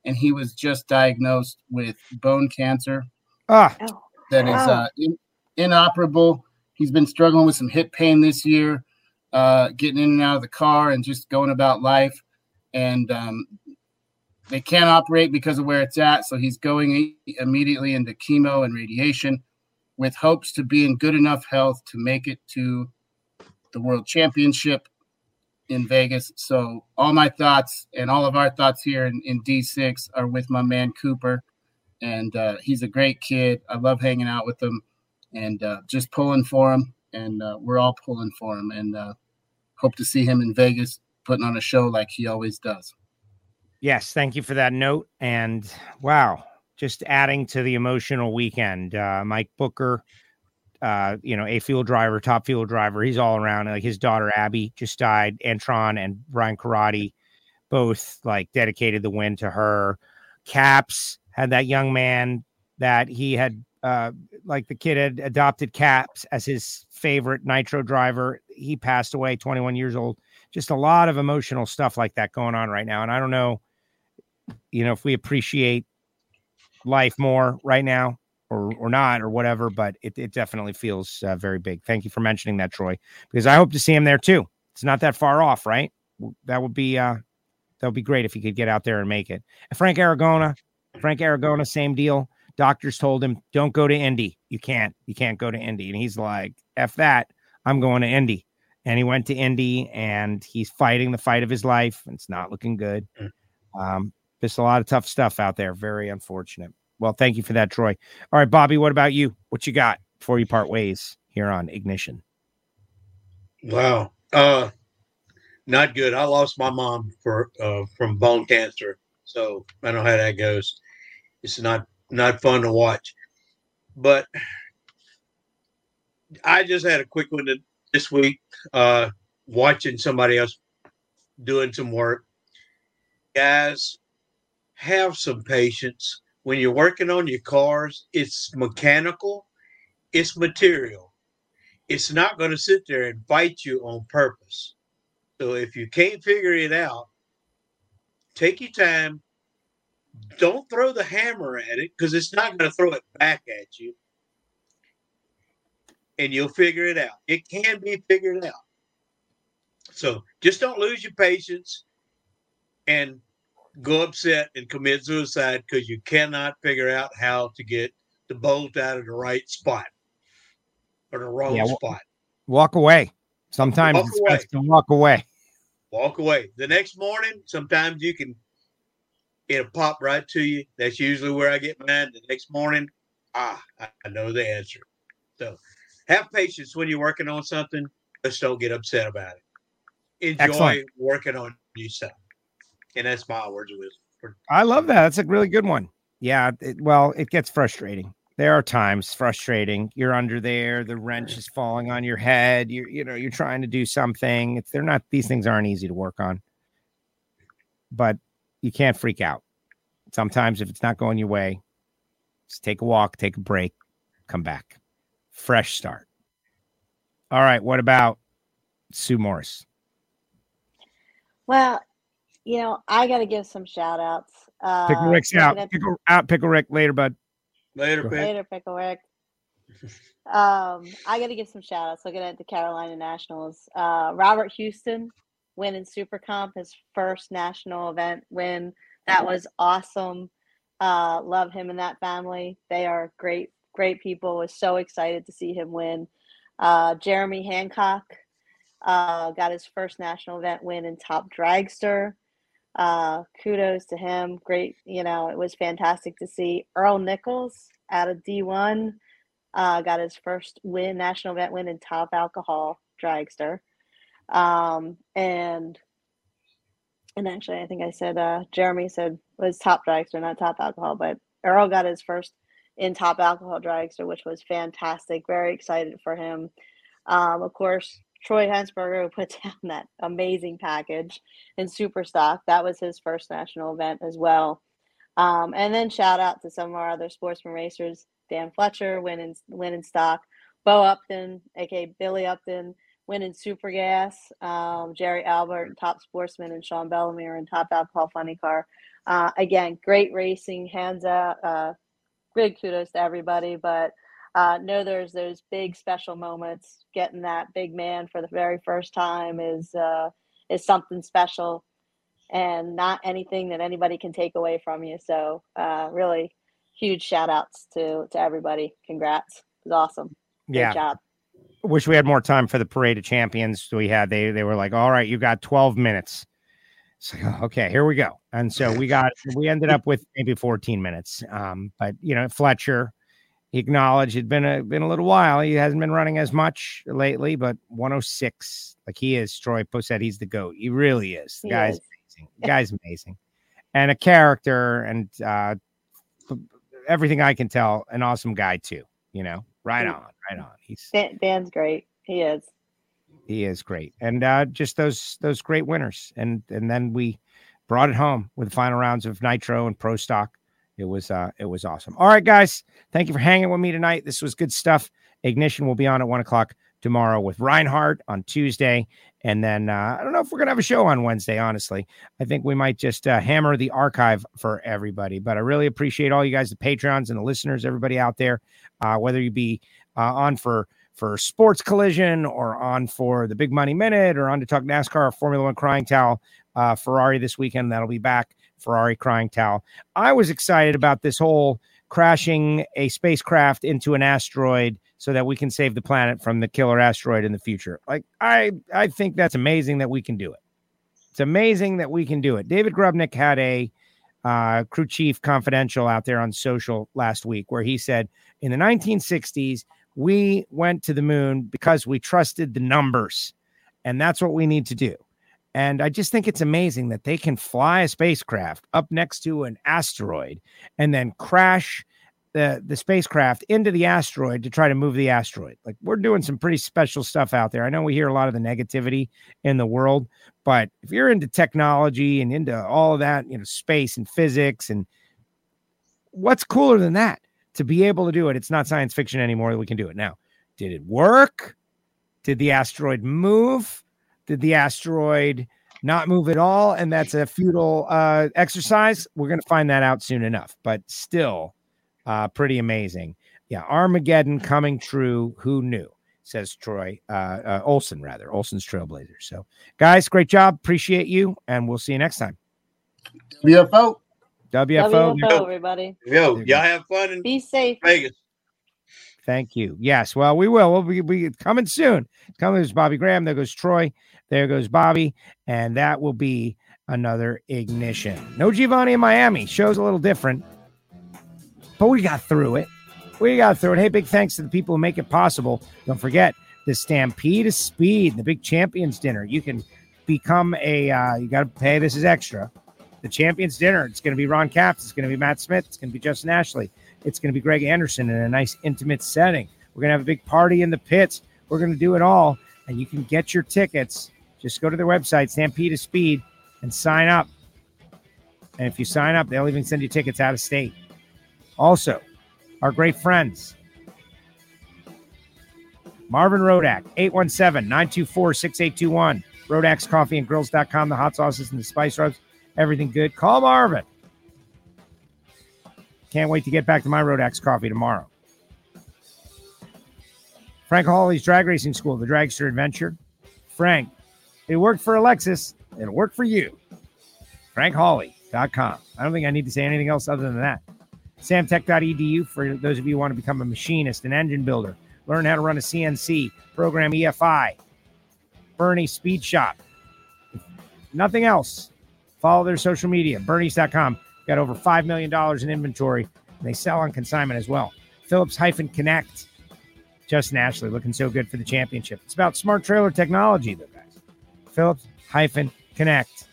and he was just diagnosed with bone cancer Ah, Oh, that is uh, in, inoperable. He's been struggling with some hip pain this year, uh, getting in and out of the car and just going about life. And um, they can't operate because of where it's at. So he's going immediately into chemo and radiation with hopes to be in good enough health to make it to the World Championship in Vegas. So all my thoughts and all of our thoughts here in, in D6 are with my man Cooper and uh, he's a great kid. I love hanging out with him and uh, just pulling for him. And uh, we're all pulling for him, and uh, hope to see him in Vegas putting on a show like he always does. Yes, thank you for that note. And wow, just adding to the emotional weekend. Uh, Mike Booker, uh, you know, a fuel driver, top fuel driver. He's all around. Like his daughter Abby just died. Antron and Brian Corradi both like dedicated the win to her. Capps had that young man that he had uh like the kid had adopted Capps as his favorite nitro driver. He passed away 21 years old. Just a lot of emotional stuff like that going on right now. And I don't know, you know, if we appreciate life more right now or or not or whatever, but it, it definitely feels uh, very big. Thank you for mentioning that, Troy, because I hope to see him there too. It's not that far off, right? That would be uh that would be great if he could get out there and make it. Frank Aragona, Frank Aragona, same deal. Doctors told him, don't go to Indy. You can't, you can't go to Indy. And he's like, F that. I'm going to Indy. And he went to Indy and he's fighting the fight of his life. And it's not looking good. Um, just a lot of tough stuff out there. Very unfortunate. Well, thank you for that, Troy. All right, Bobby, what about you? What you got before you part ways here on Ignition? Wow. Uh not good. I lost my mom for uh from bone cancer. So I know how that goes. It's not not fun to watch. But I just had a quick one this week, uh watching somebody else doing some work. Guys, have some patience. When you're working on your cars, it's mechanical, it's material it's not going to sit there and bite you on purpose. So if you can't figure it out, take your time. Don't throw the hammer at it because it's not going to throw it back at you. And you'll figure it out. It can be figured out. So just don't lose your patience and go upset and commit suicide because you cannot figure out how to get the bolt out of the right spot or the wrong Yeah, spot. Walk away. Sometimes Walk it's away. best to walk away. Walk away. The next morning, sometimes you can it'll pop right to you. That's usually where I get mine. The next morning, ah, I, know the answer. So have patience when you're working on something. Just don't get upset about it. Enjoy Excellent. working on yourself. And that's my words of wisdom. I love that. That's a really good one. Yeah. It, well, it gets frustrating. There are times frustrating. You're under there, the wrench is falling on your head. You're, you know, you're trying to do something. It's they're not these things aren't easy to work on. But you can't freak out. Sometimes if it's not going your way, just take a walk, take a break, come back. fresh start. All right. What about Sue Morris? Well, you know, I got to give some shout outs. Uh, Pickle Rick's out. Pickle, out. Pickle Rick later, bud. Later, Pick. Later, Pickle Rick. um, I got to give some shout outs. Looking at the Carolina Nationals, uh, Robert Houston winning Super Comp, his first national event win. That was awesome. Uh, love him and that family. They are great, great people. Was so excited to see him win. Uh, Jeremy Hancock uh, got his first national event win in Top Dragster. Uh, kudos to him. Great, you know, it was fantastic to see Earl Nichols out of D1 uh, got his first win, national event win in top alcohol dragster. Um, and and actually, I think I said uh, Jeremy said was top dragster, not top alcohol, but Earl got his first in top alcohol dragster, which was fantastic. Very excited for him. Um, of course, Troy Hensberger who put down that amazing package in super stock. That was his first national event as well. Um, and then shout out to some of our other sportsman racers, Dan Fletcher winning winning stock, Bo Upton, aka Billy Upton, winning super gas, um, Jerry Albert, top sportsman, and Sean Bellamy in top alcohol funny car. Uh, again, great racing, hands out. Uh, big kudos to everybody, but uh, know there's those big special moments. Getting that big man for the very first time is uh, is something special, and not anything that anybody can take away from you. So, uh, really, huge shout outs to to everybody. Congrats, it was awesome. Great Yeah. job. Wish we had more time for the parade of champions. We had they they were like, all right, you got 12 minutes. Like, oh, okay, here we go. And so we got we ended up with maybe 14 minutes. Um, but you know, Fletcher he acknowledged it'd been a been a little while. He hasn't been running as much lately, but 106, like he is. Troy said he's the goat. He really is. The He guy's is. amazing. The guy's amazing. And a character and uh everything I can tell, an awesome guy too. You know, right Mm. on, right on. He's Dan's great. He is. he is great, and uh, just those those great winners, and and then we brought it home with the final rounds of Nitro and Pro Stock. It was uh, it was awesome. All right, guys, thank you for hanging with me tonight. This was good stuff. Ignition will be on at one o'clock tomorrow with Reinhart on Tuesday, and then uh, I don't know if we're gonna have a show on Wednesday. Honestly, I think we might just uh, hammer the archive for everybody. But I really appreciate all you guys, the patrons and the listeners, everybody out there, uh, whether you be uh, on for for Sports Collision or on for the Big Money Minute or on to talk NASCAR or Formula One Crying Towel. Uh, Ferrari this weekend, that'll be back. Ferrari Crying Towel. I was excited about this whole crashing a spacecraft into an asteroid so that we can save the planet from the killer asteroid in the future. Like I, I think that's amazing that we can do it. It's amazing that we can do it. David Grubnic had a uh, crew chief confidential out there on social last week where he said in the 1960s we went to the moon because we trusted the numbers and that's what we need to do and i just think it's amazing that they can fly a spacecraft up next to an asteroid and then crash the the spacecraft into the asteroid to try to move the asteroid. Like we're doing some pretty special stuff out there. I know we hear a lot of the negativity in the world but if you're into technology and into all of that you know space and physics and what's cooler than that? To be able to do it. It's not science fiction anymore we can do it now. Did it work? Did the asteroid move did the asteroid not move at all and that's a futile uh, exercise we're going to find that out soon enough but still uh, pretty amazing yeah armageddon coming true who knew says troy uh, uh, olson rather olson's trailblazer so guys great job appreciate you and we'll see you next time WFO. wfo WFO, everybody. Yo, you y'all have fun and Be safe. Vegas. Thank you. Yes. Well, we will. We'll be, coming soon. Coming. There's Bobby Graham. There goes Troy. There goes Bobby. And that will be another ignition. No Giovanni in Miami. Show's a little different, but we got through it. We got through it. Hey, big thanks to the people who make it possible. Don't forget the Stampede of Speed, the big champions dinner. You can become a, uh, you got to pay. This is extra. The champions dinner. It's going to be Ron Capps. It's going to be Matt Smith. It's going to be Justin Ashley. It's going to be Greg Anderson in a nice intimate setting. We're going to have a big party in the pits. We're going to do it all. And you can get your tickets. Just go to their website, Stampede of Speed, and sign up. And if you sign up, they'll even send you tickets out of state. Also, our great friends Marvin Rodak, 817 924 6821. Rodak's Coffee and Grills.com, the hot sauces and the spice rubs, everything good. Call Marvin. Can't wait to get back to my Rodak's coffee tomorrow. Frank Hawley's Drag Racing School, the Dragster Adventure. Frank, it worked for Alexis. It'll work for you. FrankHawley.com. I don't think I need to say anything else other than that. Samtech.edu for those of you who want to become a machinist, an engine builder, learn how to run a CNC, program EFI, Bernie Speed Shop. Nothing else. Follow their social media, Bernie's.com. Got over $5 million in inventory. And they sell on consignment as well. Phillips hyphen Connect. Justin Ashley looking so good for the championship. It's about smart trailer technology, though, guys. Phillips hyphen Connect.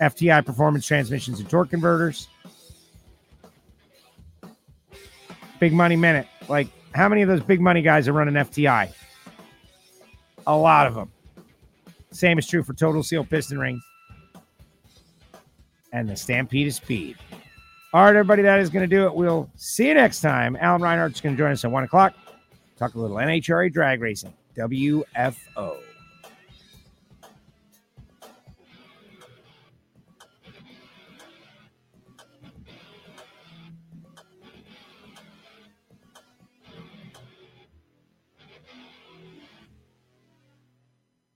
FTI performance transmissions and torque converters. Big money minute. Like, how many of those big money guys are running FTI? A lot of them. Same is true for Total Seal piston rings and the Stampede of Speed. All right, everybody, that is going to do it. We'll see you next time. Alan Reinhart's going to join us at 1 o'clock. Talk a little NHRA drag racing, WFO.